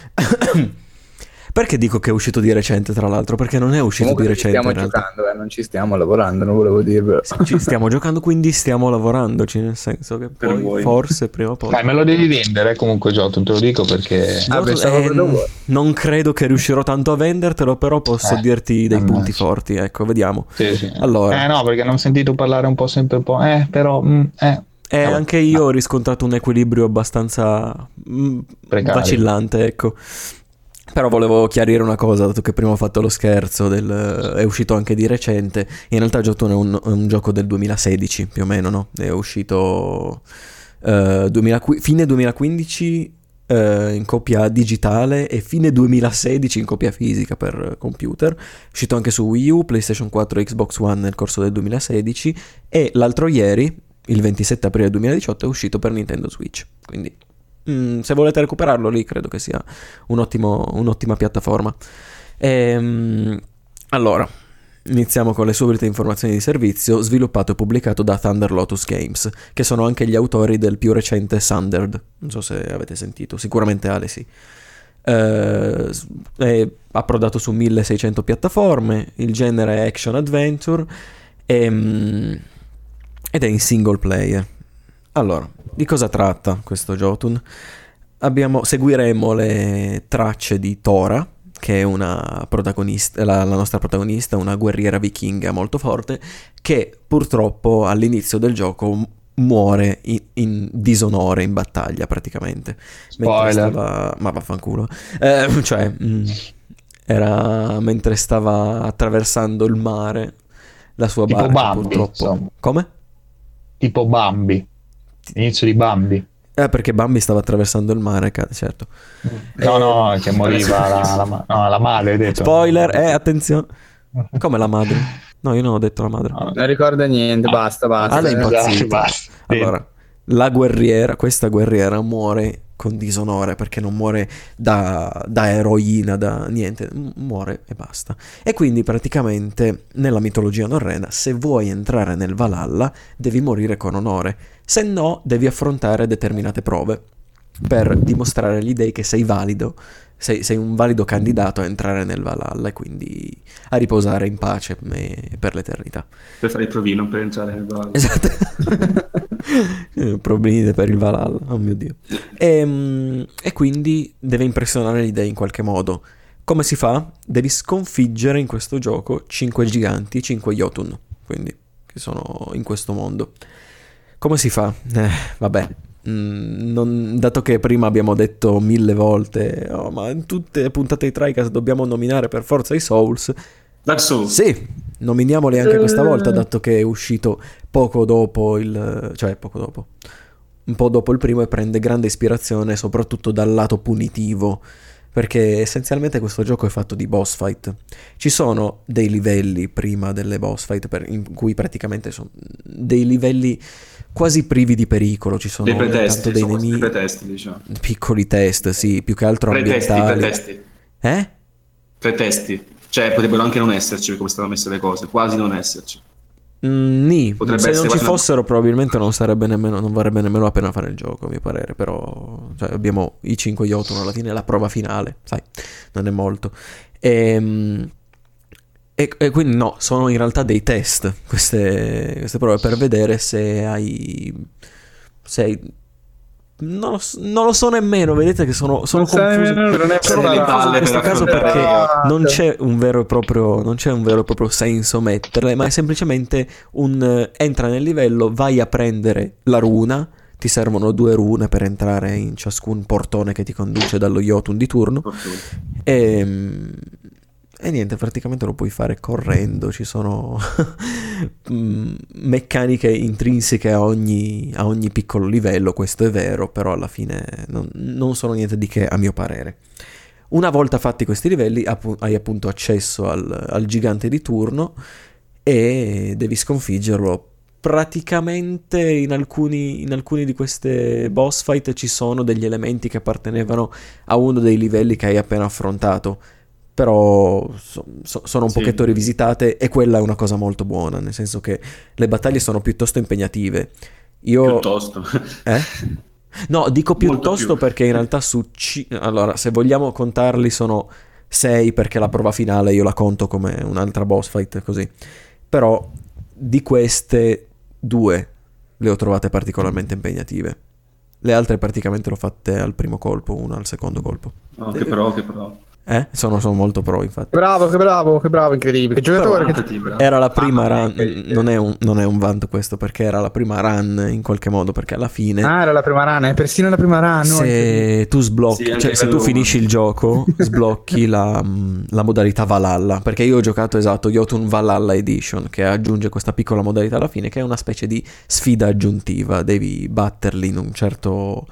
Perché dico che è uscito di recente, tra l'altro? Perché non è uscito Comunque di ci recente stiamo in realtà. giocando, eh, non ci stiamo lavorando, non volevo dirvelo. Ci stiamo giocando, quindi stiamo lavorandoci, nel senso che Per poi voi. forse prima o poi... Dai, me lo devi vendere comunque, Jotun, te lo dico perché... Ah, pensavo eh, non credo che riuscirò tanto a vendertelo, però posso Eh, dirti dei punti forti, ecco, vediamo. Sì, sì. Allora. Eh no, perché non ho sentito parlare un po' sempre un po'... Eh, però... mm, eh. E Vabbè. anche io ho riscontrato un equilibrio abbastanza mm, Precario. vacillante, ecco. Però volevo chiarire una cosa, dato che prima ho fatto lo scherzo, del, è uscito anche di recente. In realtà Jotun è un, un gioco del 2016, più o meno, no? È uscito eh, 2000 fine 2015 eh, in copia digitale e fine 2016 in copia fisica per computer. È uscito anche su Wii U, PlayStation 4 e Xbox One nel corso del 2016 e l'altro ieri, il 27 aprile 2018, è uscito per Nintendo Switch. Quindi mm, se volete recuperarlo lì credo che sia un ottimo- un'ottima piattaforma. Ehm, allora, iniziamo con le subite informazioni di servizio, sviluppato e pubblicato da Thunder Lotus Games, che sono anche gli autori del più recente Sundered. Non so se avete sentito, sicuramente Ale sì. Eh, è approdato su 1600 piattaforme, il genere è action adventure ehm, ed è in single player. Allora, di cosa tratta questo Jotun? Abbiamo, seguiremo le tracce di Tora, che è una protagonista, la, la nostra protagonista, una guerriera vichinga molto forte, che purtroppo all'inizio del gioco muore in, in disonore in battaglia praticamente. Spoiler. stava... Ma vaffanculo. Eh, cioè, mh, era mentre stava attraversando il mare la sua Tipo barca Bambi, purtroppo. insomma. Come? Tipo Bambi. L'inizio di Bambi. Eh, perché Bambi stava attraversando il mare, certo. No, no, che moriva la, la, ma- no, la madre, hai detto. Spoiler, eh, attenzione. Come la madre? No, io non ho detto la madre. No, Non ricorda niente, basta, basta. Ah, lei è impazzita. basta. Allora, la guerriera, questa guerriera muore con disonore perché non muore da, da eroina, da niente, muore e basta. E quindi praticamente nella mitologia norrena, se vuoi entrare nel Valhalla, devi morire con onore, se no devi affrontare determinate prove per dimostrare agli dei che sei valido, sei, sei un valido candidato a entrare nel Valhalla e quindi a riposare in pace per l'eternità. Per fare il provino, per entrare nel Valhalla. Esatto. (laughs) Problemi per il Valhalla, oh mio dio. E, e quindi deve impressionare gli dei in qualche modo. Come si fa? Devi sconfiggere in questo gioco 5 giganti, 5 Jotun, quindi che sono in questo mondo. Come si fa? Eh, vabbè, non- dato che prima abbiamo detto mille volte, oh, ma in tutte le puntate di TriCast dobbiamo nominare per forza i Souls, Dark Souls. sì, nominiamoli anche questa volta, dato che è uscito poco dopo il... cioè poco dopo, un po' dopo il primo e prende grande ispirazione soprattutto dal lato punitivo, perché essenzialmente questo gioco è fatto di boss fight. Ci sono dei livelli prima delle boss fight per- in cui praticamente sono dei livelli quasi privi di pericolo, ci sono Dei pretesti, dei nemici, pretesti, diciamo. piccoli test, sì, più che altro Pretesti, ambientali. pretesti. Eh? Pretesti. Cioè, potrebbero anche non esserci come stanno messe le cose, quasi non esserci. Mm, nì, Potrebbe se non ci quasi una- fossero probabilmente non sarebbe nemmeno, non varrebbe nemmeno la pena fare il gioco, a mio parere, però cioè, abbiamo i 5 Jotun alla fine, la prova finale, sai, non è molto. Ehm, E, e quindi no, sono in realtà dei test queste, queste prove per vedere se hai... Se hai non lo, so- non lo so nemmeno, vedete che sono, sono confuso. nemmeno, non è Sono per le confuso in questo caso perché non c'è un vero e proprio, non c'è un vero e proprio senso metterle, ma è semplicemente un eh, entra nel livello, vai a prendere la runa, ti servono due rune per entrare in ciascun portone che ti conduce dallo Jotun di turno e, e niente, praticamente lo puoi fare correndo, ci sono (laughs) mm, meccaniche intrinseche a ogni, a ogni piccolo livello, questo è vero, però alla fine non, non sono niente di che a mio parere. Una volta fatti questi livelli hai appunto accesso al, al gigante di turno e devi sconfiggerlo. Praticamente in alcuni, in alcuni di queste boss fight ci sono degli elementi che appartenevano a uno dei livelli che hai appena affrontato, però so- so- sono un Sì. pochetto rivisitate e quella è una cosa molto buona, nel senso che le battaglie sono piuttosto impegnative. Io... Piuttosto. Eh? No, dico piuttosto perché in realtà su... C- allora, se vogliamo contarli sono 6 perché la prova finale io la conto come un'altra boss fight così. Però di queste due le ho trovate particolarmente impegnative. Le altre praticamente l'ho fatte al primo colpo, una al secondo colpo. No, che però, che però. Eh? Sono, sono molto pro infatti. Bravo, che bravo, che bravo, incredibile. Che giocatore che bravo. Era la prima Ah, run, incredibile. non è, un, non è un vanto questo perché era la prima run in qualche modo, perché alla fine... Ah, era la prima rana, è persino la prima rana. no? se tu sblocchi, Sì, cioè se tu finisci il gioco, (laughs) sblocchi la, mm, la modalità Valhalla. Perché io ho giocato esatto Jotun Valhalla Edition che aggiunge questa piccola modalità alla fine, che è una specie di sfida aggiuntiva. Devi batterli in un certo,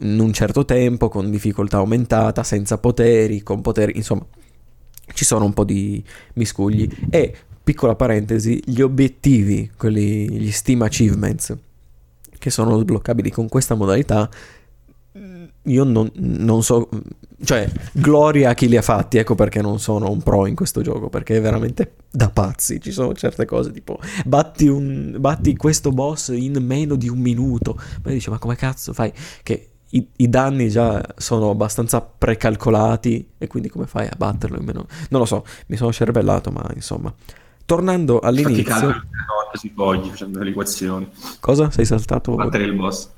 in un certo tempo, con difficoltà aumentata, senza poteri, con poteri, insomma, ci sono un po' di miscugli. E piccola parentesi, gli obiettivi, quelli, gli Steam Achievements, che sono sbloccabili con questa modalità, io non, non so, cioè, gloria a chi li ha fatti, ecco perché non sono un pro in questo gioco, perché è veramente da pazzi, ci sono certe cose tipo, batti, un, batti questo boss in meno di un minuto, ma dice, ma come cazzo fai? Che i, i danni già sono abbastanza precalcolati e quindi come fai a batterlo in meno? Non lo so, mi sono cervellato, ma insomma. Tornando all'inizio, calcoli la notte sui fogli facendo le equazioni. cosa? Sei saltato? Battere il boss.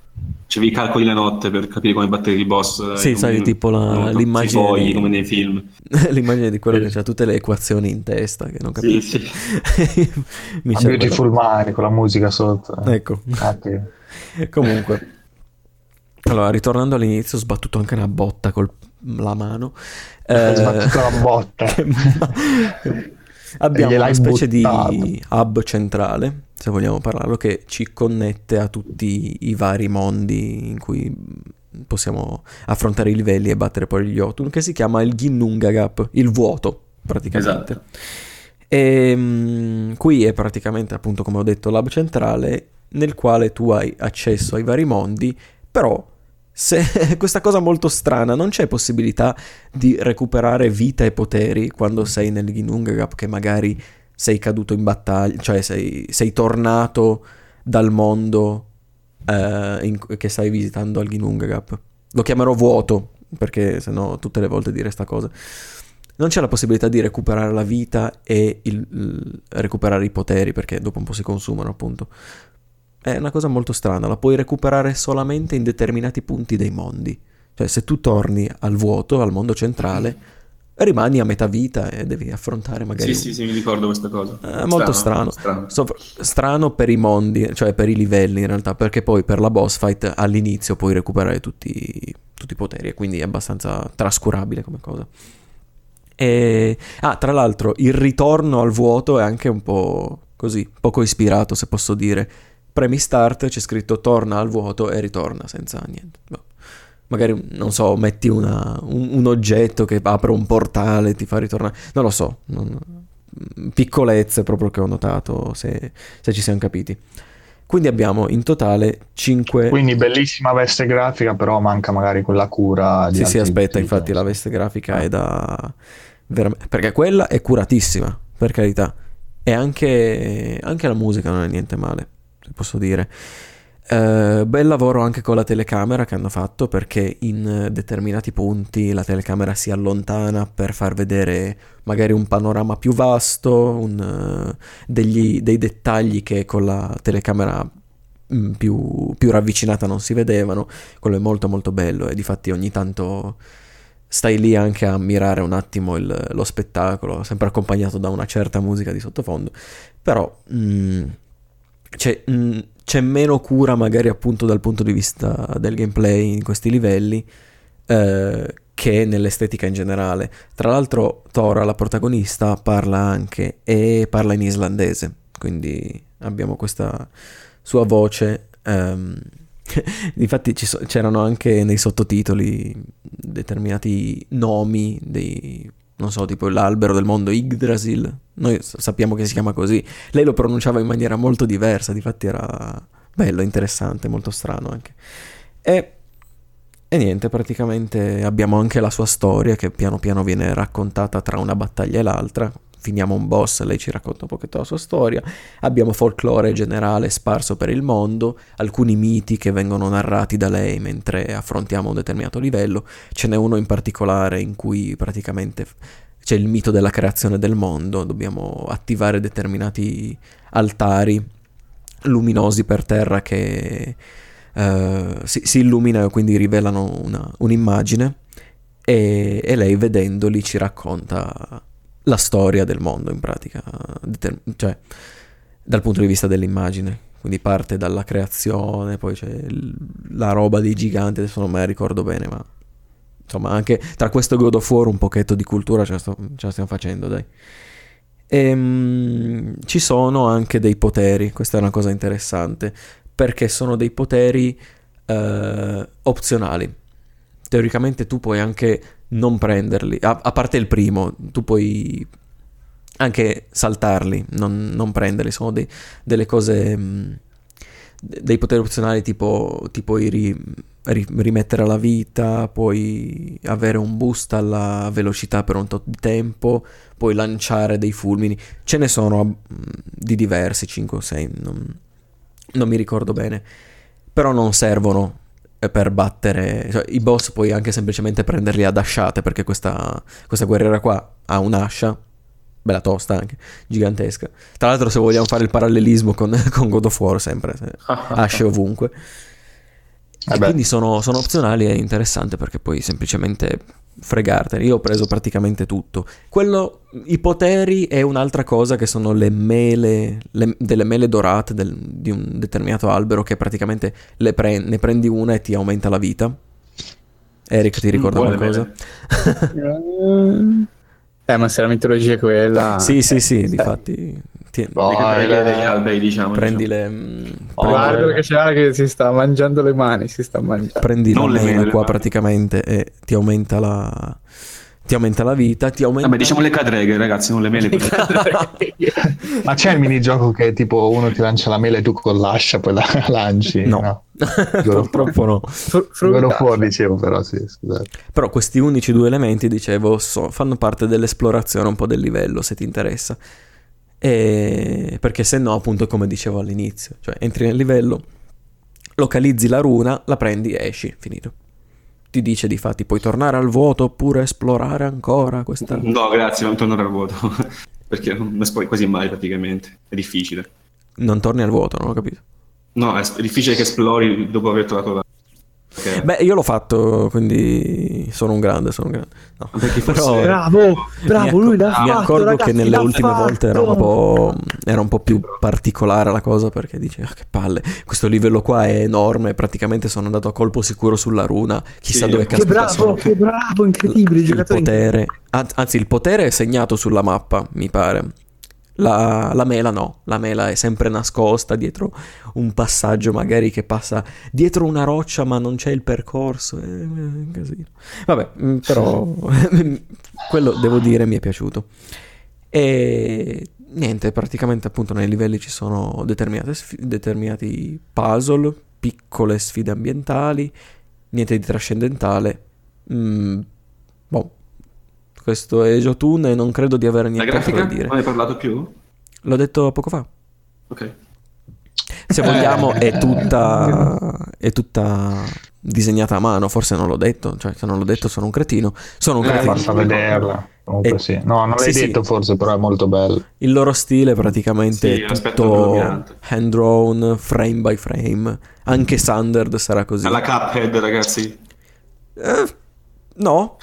Cioè, vi calcoli la notte per capire come battere il boss. eh, Sì, sai, come- tipo la- l'immagine fogli, di- come nei film. (laughs) L'immagine di quello che ha tutte le equazioni in testa, che non Sì, capisco. sì. (laughs) Mi A cervello- Beautiful Mind con la musica sotto. eh. Ecco, Anche- Comunque. Allora, ritornando all'inizio, ho sbattuto anche una botta con la mano. Hai sbattuto una botta. (laughs) Abbiamo una specie buttato. di hub centrale, se vogliamo parlarlo, che ci connette a tutti i vari mondi in cui possiamo affrontare i livelli e battere poi gli Jotun, che si chiama il Ginnungagap, il vuoto, praticamente. Esatto. E mm, qui è praticamente, appunto, come ho detto, l'hub centrale nel quale tu hai accesso ai vari mondi, però se (laughs) questa cosa molto strana, non c'è possibilità di recuperare vita e poteri quando sei nel Ginnungagap che magari sei caduto in battaglia, cioè sei, sei tornato dal mondo eh, in- che stai visitando al Ginnungagap. Lo chiamerò vuoto, perché sennò tutte le volte dire sta cosa. Non c'è la possibilità di recuperare la vita e il- il- recuperare i poteri, perché dopo un po' si consumano, appunto. È una cosa molto strana, la puoi recuperare solamente in determinati punti dei mondi. Cioè, se tu torni al vuoto, al mondo centrale, rimani a metà vita e devi affrontare magari... Sì, sì, sì, mi ricordo questa cosa. È molto strano. strano. Sopra- strano per i mondi, cioè per i livelli in realtà, perché poi per la boss fight all'inizio puoi recuperare tutti, tutti i poteri e quindi è abbastanza trascurabile come cosa. E... Ah, tra l'altro, il ritorno al vuoto è anche un po' così, poco ispirato se posso dire. Premi start, c'è scritto torna al vuoto e ritorna senza niente. Boh. Magari, non so, metti una- un, un oggetto che apre un portale e ti fa ritornare. Non lo so. non- Piccolezze proprio che ho notato, se, se ci siamo capiti. Quindi abbiamo in totale 5... Quindi bellissima veste grafica, però manca magari quella cura di Sì, sì, aspetta, tipi, infatti la veste grafica è da... Perché quella è curatissima, per carità. E anche, anche la musica non è niente male, posso dire. Eh, bel lavoro anche con la telecamera che hanno fatto perché in determinati punti la telecamera si allontana per far vedere magari un panorama più vasto, un, eh, degli- dei dettagli che con la telecamera mm, più, più ravvicinata non si vedevano. Quello è molto molto bello e difatti ogni tanto stai lì anche a ammirare un attimo il- lo spettacolo, sempre accompagnato da una certa musica di sottofondo. Però mm, c'è, mm, c'è meno cura magari appunto dal punto di vista del gameplay in questi livelli eh, che nell'estetica in generale. Tra l'altro Tora, la protagonista, parla anche e parla in islandese, quindi abbiamo questa sua voce. ehm, (laughs) Infatti so- c'erano anche nei sottotitoli determinati nomi dei, non so, tipo l'albero del mondo Yggdrasil. Noi sappiamo che si chiama così. Lei lo pronunciava in maniera molto diversa, difatti era bello, interessante, molto strano anche. E, e niente, praticamente abbiamo anche la sua storia che piano piano viene raccontata tra una battaglia e l'altra. Finiamo un boss, lei ci racconta un pochetto la sua storia. Abbiamo folklore generale sparso per il mondo, alcuni miti che vengono narrati da lei mentre affrontiamo un determinato livello. Ce n'è uno in particolare in cui praticamente c'è il mito della creazione del mondo, dobbiamo attivare determinati altari luminosi per terra che eh, si, si illuminano e quindi rivelano una- un'immagine e, e lei vedendoli ci racconta la storia del mondo in pratica, cioè dal punto di vista dell'immagine. Quindi parte dalla creazione, poi c'è la roba dei giganti, adesso non me la ricordo bene, ma insomma anche tra questo e God of War un pochetto di cultura ce la, sto- ce la stiamo facendo, dai. Ehm, ci sono anche dei poteri, questa è una cosa interessante, perché sono dei poteri eh, opzionali. Teoricamente tu puoi anche non prenderli, a, a parte il primo, tu puoi anche saltarli, non, non prenderli, sono dei- delle cose, de- dei poteri opzionali tipo ti puoi ri- ri- rimettere alla vita, puoi avere un boost alla velocità per un tot di tempo, puoi lanciare dei fulmini, ce ne sono mh, di diversi, 5 o 6, non, non mi ricordo bene, però non servono per battere, cioè, i boss puoi anche semplicemente prenderli ad asciate perché questa, questa guerriera qua ha un'ascia, bella tosta anche, gigantesca. Tra l'altro se vogliamo fare il parallelismo con, (laughs) con God of War sempre, se- asce ovunque. E quindi sono, sono opzionali e interessante perché puoi semplicemente fregartene. Io ho preso praticamente tutto. Quello, i poteri è un'altra cosa che sono le mele, le, delle mele dorate del, di un determinato albero che praticamente pre- ne prendi una e ti aumenta la vita. Eric, ti ricorda Buone qualcosa? eh, ma se la mitologia è quella... sì, sì, sì, Eh, difatti... Ti, Boh, Le degli alberi, diciamo. prendi diciamo. le... mm, Oh, prendi- Guarda eh. che c'è che si sta mangiando le mani, si sta mangiando. prendi Non la le mela mele, qua praticamente e ti aumenta la... Ti aumenta la vita, ti aumenta... Vabbè, diciamo le cadreghe, ragazzi, non le mele. (laughs) Ma c'è il minigioco che tipo uno ti lancia la mela e tu con l'ascia poi la (laughs) lanci? No. (laughs) Purtroppo no. God of frutta. War dicevo però sì, scusate. Però questi unici due elementi, dicevo, so- fanno parte dell'esplorazione un po' del livello, se ti interessa. E... Perché se no, appunto, come dicevo all'inizio, cioè entri nel livello, localizzi la runa, la prendi e esci, finito. Ti dice di fatti puoi tornare al vuoto oppure esplorare ancora questa... No, grazie, non tornerò al vuoto. (laughs) Perché non esplori quasi mai praticamente. È difficile. Non torni al vuoto, non ho capito. No, è difficile che esplori dopo aver trovato la... Perché... Beh, io l'ho fatto, quindi sono un grande, sono un grande. No. (laughs) Però Bravo, bravo, lui l'ha mi fatto, accorgo ragazzi, che nelle ultime fatto. volte era un, po', era un po' più particolare la cosa perché dici, ah, che palle, questo livello qua è enorme, praticamente sono andato a colpo sicuro sulla runa, chissà Sì, dove che Che caspita bravo, sono. che bravo, incredibile, il giocatori. potere, an- anzi il potere è segnato sulla mappa, mi pare. La, la mela no, la mela è sempre nascosta dietro un passaggio magari che passa dietro una roccia ma non c'è il percorso, è un casino. Vabbè, mm, però (laughs) quello devo dire mi è piaciuto. E niente, praticamente appunto nei livelli ci sono sfi- determinati puzzle, piccole sfide ambientali, niente di trascendentale. Mm, boh, questo è Jotun e non credo di avere La niente da dire. Non hai parlato più? L'ho detto poco fa. Ok. Se vogliamo è tutta, è tutta disegnata a mano, forse non l'ho detto, cioè se non l'ho detto sono un cretino, sono un Eh, cretino. Basta vederla. Comunque Eh, sì. No, non l'hai sì, sì. detto forse, però è molto bello. Il loro stile praticamente Sì, è tutto hand drawn, frame by frame, anche Sundered sarà così. Alla Cuphead, ragazzi. Eh, no,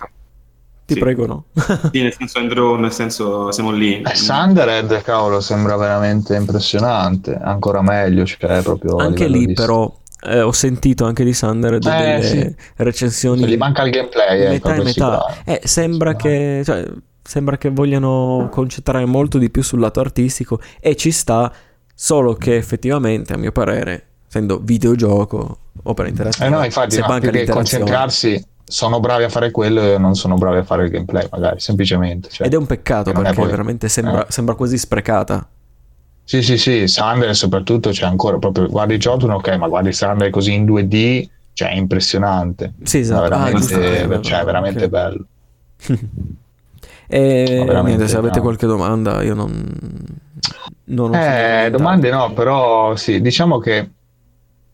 ti Sì. prego no. Sì, (laughs) nel senso andrò, nel senso siamo lì. Eh, Sundered, cavolo, sembra veramente impressionante. Ancora meglio, cioè proprio. anche lì di- però eh, ho sentito anche di Sundered Eh, delle sì. recensioni Gli manca il gameplay, eh, metà e metà. Eh, sembra che, cioè, sembra che vogliano concentrare molto di più sul lato artistico e ci sta, solo che effettivamente, a mio parere, essendo videogioco, opera interattiva, Eh no, infatti, se no, manca più che concentrarsi, sono bravi a fare quello e non sono bravi a fare il gameplay, magari, semplicemente. cioè. Ed è un peccato è perché poi- veramente sembra, eh. sembra quasi sprecata. Sì, sì, sì, Sundered soprattutto c'è ancora proprio, guardi Jotun, ok, ma guardi Sundered così in 2D, cioè è impressionante. Sì, esatto. No, veramente, Ah, giusto, è vero, cioè, veramente ok. bello. (laughs) E No, veramente, niente, se avete no. qualche domanda, io non. non ho Eh, domande no, però sì, diciamo che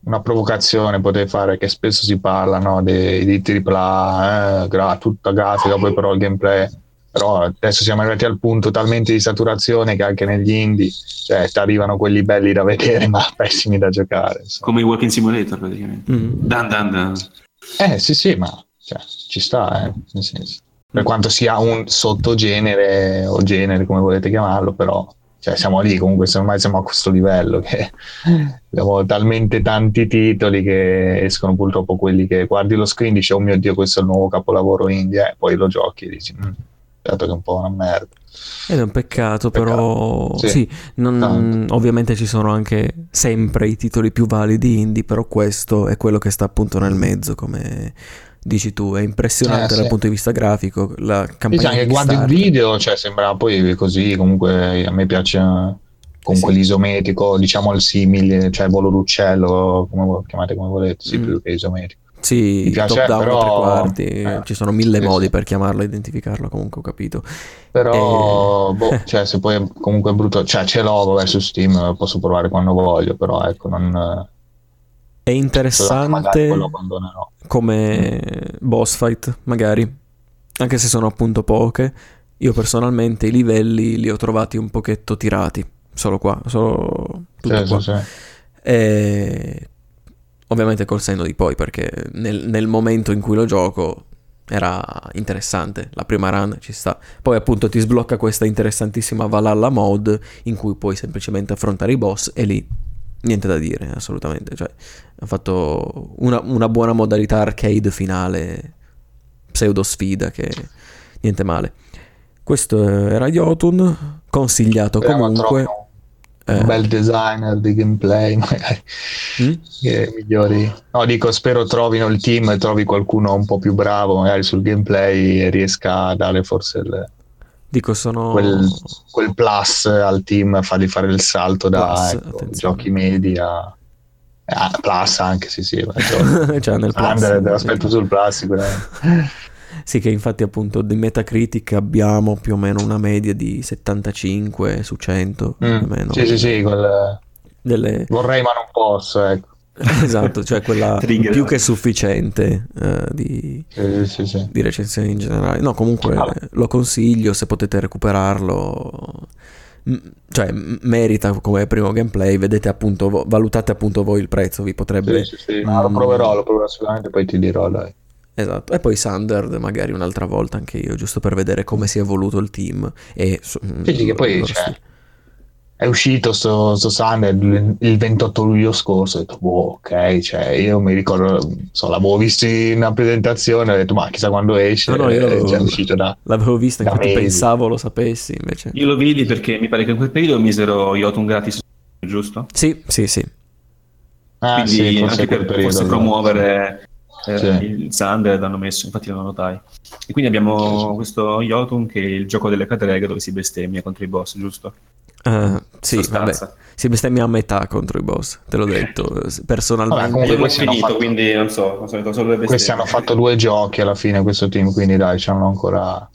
una provocazione potete fare che spesso si parla no, dei, di AAA, eh, gra- tutta grafica, poi però il gameplay. Però adesso siamo arrivati al punto talmente di saturazione che anche negli indie cioè, ti arrivano quelli belli da vedere (laughs) ma pessimi da giocare. insomma. Come i Walking Simulator, praticamente. Mm. Dan dan dan. Eh sì sì, ma cioè, ci sta, eh, nel senso. Per quanto sia un sottogenere o genere, come volete chiamarlo, però cioè, siamo lì comunque, ormai siamo a questo livello che abbiamo talmente tanti titoli che escono purtroppo quelli che guardi lo screen e dici oh mio dio questo è il nuovo capolavoro indie e poi lo giochi e dici "Mm, certo che è un po' una merda. Ed è un peccato, Peccato. però sì, Sì, non- ovviamente ci sono anche sempre i titoli più validi indie, però questo è quello che sta appunto nel mezzo, come dici tu, è impressionante Eh, dal sì. punto di vista grafico, la campagna anche guardi il video, cioè sembra poi così, comunque a me piace comunque Sì. l'isometrico, diciamo il simile, cioè volo d'uccello, come chiamate come volete, sì, Mm. più che isometrico. Sì, Mi piace, top down però- tre quarti, eh, ci sono mille sì, modi per chiamarlo e identificarlo, comunque ho capito. Però, Eh. boh, (laughs) cioè, se poi è comunque brutto, cioè ce l'ho vabbè, su Steam, posso provare quando voglio, però ecco, non... È interessante come boss fight, magari, anche se sono appunto poche. Io personalmente i livelli li ho trovati un pochetto tirati, solo qua, solo tutto Sì, qua. sì, sì. E ovviamente col senno di poi, perché nel, nel momento in cui lo gioco era interessante, la prima run ci sta. Poi appunto ti sblocca questa interessantissima Valhalla mode in cui puoi semplicemente affrontare i boss e lì niente da dire, assolutamente. Cioè, ha fatto una, una buona modalità arcade finale, pseudo sfida che niente male. Questo era Jotun, consigliato Speriamo comunque. Eh, Un bel designer di gameplay, (laughs) magari. mm? che migliori. No, dico, spero trovino il team e trovi qualcuno un po' più bravo magari sul gameplay e riesca a dare forse il- Dico, sono... quel, quel plus al team, fargli fare il salto da Plus, ecco, giochi medi a a plus anche, sì, sì. ma (laughs) cioè nel plus. Standard, aspetto sul plus sicuramente. (laughs) Sì, che infatti appunto di Metacritic abbiamo più o meno una media di 75 su 100, più o Mm, meno. Sì, sì, sì, quel- Delle... vorrei ma non posso, ecco. (laughs) esatto, cioè quella più che sufficiente eh, di, Sì, sì, sì. di recensioni in generale. No, comunque Vabbè. lo consiglio se potete recuperarlo. M- Cioè, m- merita come primo gameplay. Vedete appunto, vo- valutate appunto voi il prezzo. Vi potrebbe. Sì, sì, sì. No, lo Mm. proverò, lo proverò sicuramente, poi ti dirò, dai. Esatto. E poi Sundered, magari un'altra volta anche io, giusto per vedere come si è evoluto il team. E su- Sì, che poi, il loro cioè. È uscito sto, sto Sunday il, il 28 luglio scorso, ho detto, boh, ok, cioè, io mi ricordo, so, l'avevo visto in una presentazione, ho detto, ma chissà quando esce, No, no, io è lo- già uscito da... L'avevo vista, da infatti mesi. pensavo lo sapessi, invece. Io lo vidi perché mi pare che in quel periodo misero Jotun gratis, giusto? Sì, sì, sì. Ah, Quindi sì, anche per periodo, forse promuovere eh, Sì. il Thunder l'hanno messo, infatti lo notai. E quindi abbiamo questo Jotun che è il gioco delle cadreghe dove si bestemmia contro i boss, giusto? Eh, sì, Sostanza. vabbè. Si bestemmia a metà contro i boss, te l'ho detto. Personalmente. Vabbè, comunque questi hanno finito, fatto- quindi non so, le bestemmie. Questi hanno fatto due giochi alla fine, questo team, quindi dai, hanno ancora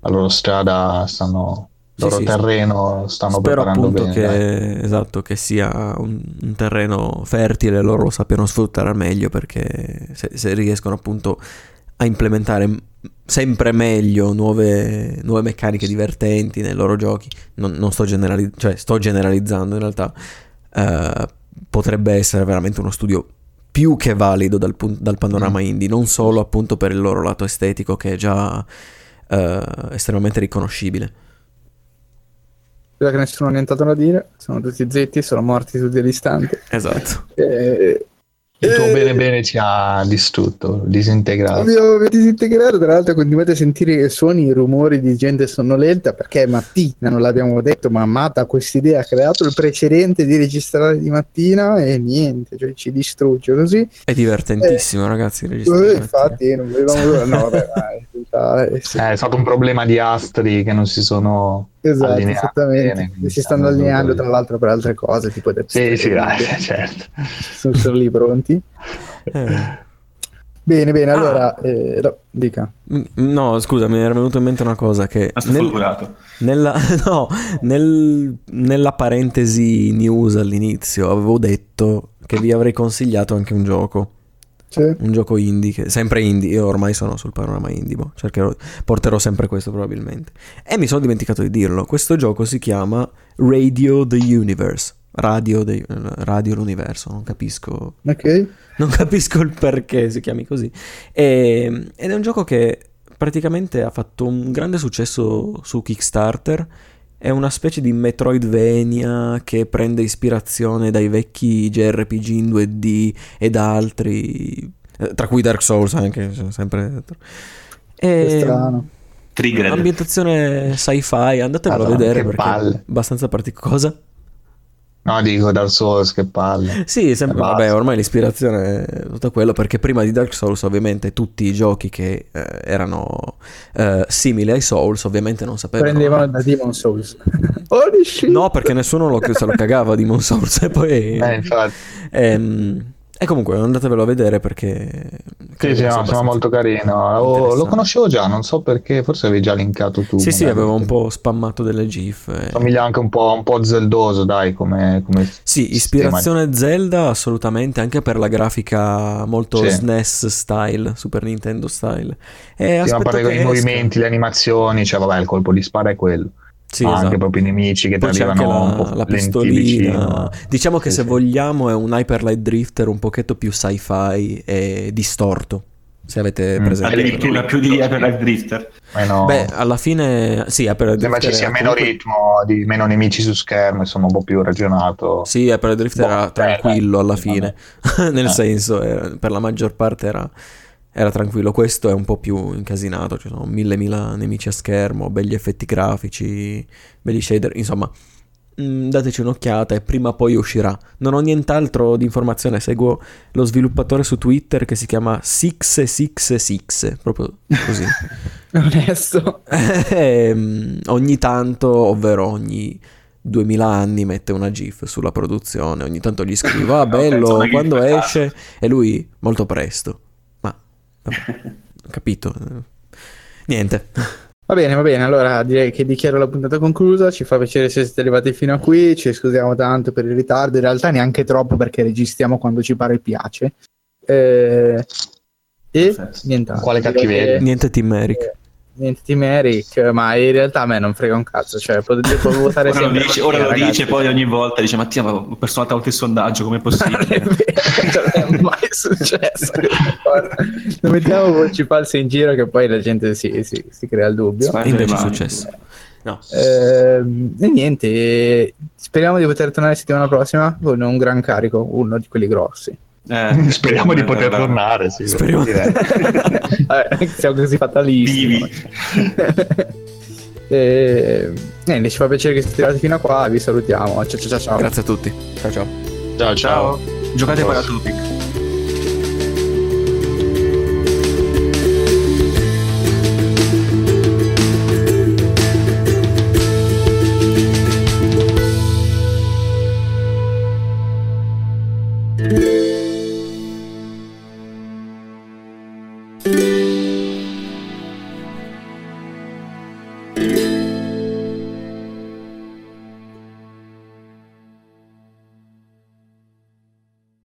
la loro strada, stanno... Il Sì, loro sì. terreno stanno Spero preparando appunto bene. che, esatto, che sia un, un terreno fertile loro lo sappiano sfruttare al meglio perché se, se riescono appunto a implementare sempre meglio nuove, nuove meccaniche divertenti nei loro giochi, non, non sto, generali- cioè, sto generalizzando in realtà, eh, potrebbe essere veramente uno studio più che valido dal, pun- dal panorama Mm. indie, non solo appunto per il loro lato estetico che è già eh, estremamente riconoscibile. Vedo che nessuno ha nient'altro da dire, sono tutti zitti, sono morti tutti all'istante. Esatto. Eh, Il tuo eh, bene bene ci ha distrutto, disintegrato. Abbiamo disintegrato, tra l'altro continuate a sentire suoni, rumori di gente sonnolenta perché è mattina, non l'abbiamo detto, ma Mata questa idea ha creato il precedente di registrare di mattina e niente, cioè ci distrugge così. È divertentissimo, ragazzi. registrare Eh, mattina. infatti non volevamo... No, vabbè, eh, sì. Eh, è stato un problema di astri che non si sono Esatto, esattamente. bene, si stanno allineando tra l'altro per altre cose, tipo Death Sì, sì, dai, (laughs) certo. sono, sono lì pronti. Eh, Bene, bene, Ah. allora, eh, no, dica. m- no, scusa, mi era venuta in mente una cosa che Ah, nel- nella, (laughs) no, nel- nella parentesi news all'inizio avevo detto che vi avrei consigliato anche un gioco, Sì. un gioco indie, che, sempre indie, io ormai sono sul panorama indie, boh, cercherò, porterò sempre questo probabilmente. E mi sono dimenticato di dirlo, questo gioco si chiama Radio the Universe, Radio, the- Radio l'universo, non capisco Ok. non capisco il perché si chiami così. E- ed è un gioco che praticamente ha fatto un grande successo su Kickstarter. È una specie di Metroidvania che prende ispirazione dai vecchi JRPG in 2D e da altri, eh, tra cui Dark Souls anche, sempre. Che E, strano. Triggered. ambientazione sci-fi, andatevelo a vedere perché palle. è abbastanza particolare. No, dico Dark Souls, che palle. Sì, sempre, E basta. vabbè, ormai l'ispirazione è tutto quello, perché prima di Dark Souls ovviamente tutti i giochi che eh, erano eh, simili ai Souls ovviamente non sapevano... Prendevano da Demon Souls. (laughs) Holy shit! No, perché nessuno lo, se lo cagava Demon Souls e poi... Eh, infatti. ehm, e comunque andatevelo a vedere perché... Sì, sì, no, sono molto carino. Oh, lo conoscevo già, non so perché, forse avevi già linkato tu. Sì, sì, avevo un po' spammato delle gif. eh. Somiglia anche un po', un po' zeldoso, dai, come... come Sì, sistema. ispirazione Zelda assolutamente, anche per la grafica molto Sì. SNES style, Super Nintendo style. E Sì, ma con i movimenti, le animazioni, cioè vabbè, il colpo di spara è quello. Sì, ma esatto. anche proprio i nemici che ti Poi anche arrivano un la, po' la pistolina. vicino. Diciamo che Sì, se sì. vogliamo è un Hyper Light Drifter un pochetto più sci-fi e distorto. Se avete Mm. presente. Addirittura più di Hyper Light Drifter. Meno- Beh, alla fine sì, Hyper Light sembra ci Drifter sia era meno comunque- ritmo, di meno nemici su schermo, insomma un po' più ragionato. Sì, Hyper Light Drifter Boh, era eh, tranquillo alla fine. (laughs) Nel Eh. senso, eh, per la maggior parte era, era tranquillo. Questo è un po' più incasinato. Ci sono mille mila nemici a schermo, belli effetti grafici, belli shader. Insomma, mm, dateci un'occhiata e prima o poi uscirà. Non ho nient'altro di informazione. Seguo lo sviluppatore su Twitter che si chiama 666, proprio così. (laughs) Onesto. (laughs) Ehm, ogni tanto, ovvero ogni 2000 anni, mette una GIF sulla produzione. Ogni tanto gli scrivo: Ah, (laughs) bello, quando a caso." esce? E lui, molto presto. Vabbè, capito. Niente. Va bene, va bene. Allora direi che dichiaro la puntata conclusa. Ci fa piacere se siete arrivati fino a qui. Ci scusiamo tanto per il ritardo. In realtà neanche troppo perché registriamo quando ci pare e piace. Eh, e Perfetto. nient'altro. Quale cattiveria? che- Niente Team Eric. Niente Team Eric, ma in realtà a me non frega un cazzo. Cioè, potete (laughs) votare Ora lo sempre dice, così, ora lo ragazzi. dice poi ogni volta dice Mattia ma ho perso un'altra volta il sondaggio com'è Non è possibile vero, non è mai successo. (laughs) Non mettiamo voci false in giro che poi la gente si, si- si crea il dubbio. Sbaglia E invece è successo. No. Ehm, e niente, speriamo di poter tornare la settimana prossima con un gran carico, uno di quelli grossi. Eh, (laughs) Speriamo di poter guarda, tornare. Sì, Speriamo. (laughs) Vabbè, siamo così fatalissimi. Vivi. (laughs) e, niente, ci fa piacere che siete arrivati fino a qua. Vi salutiamo. Ciao ciao ciao. ciao. Grazie a tutti. Ciao ciao. Ciao ciao. Ciao, giocate Paratopic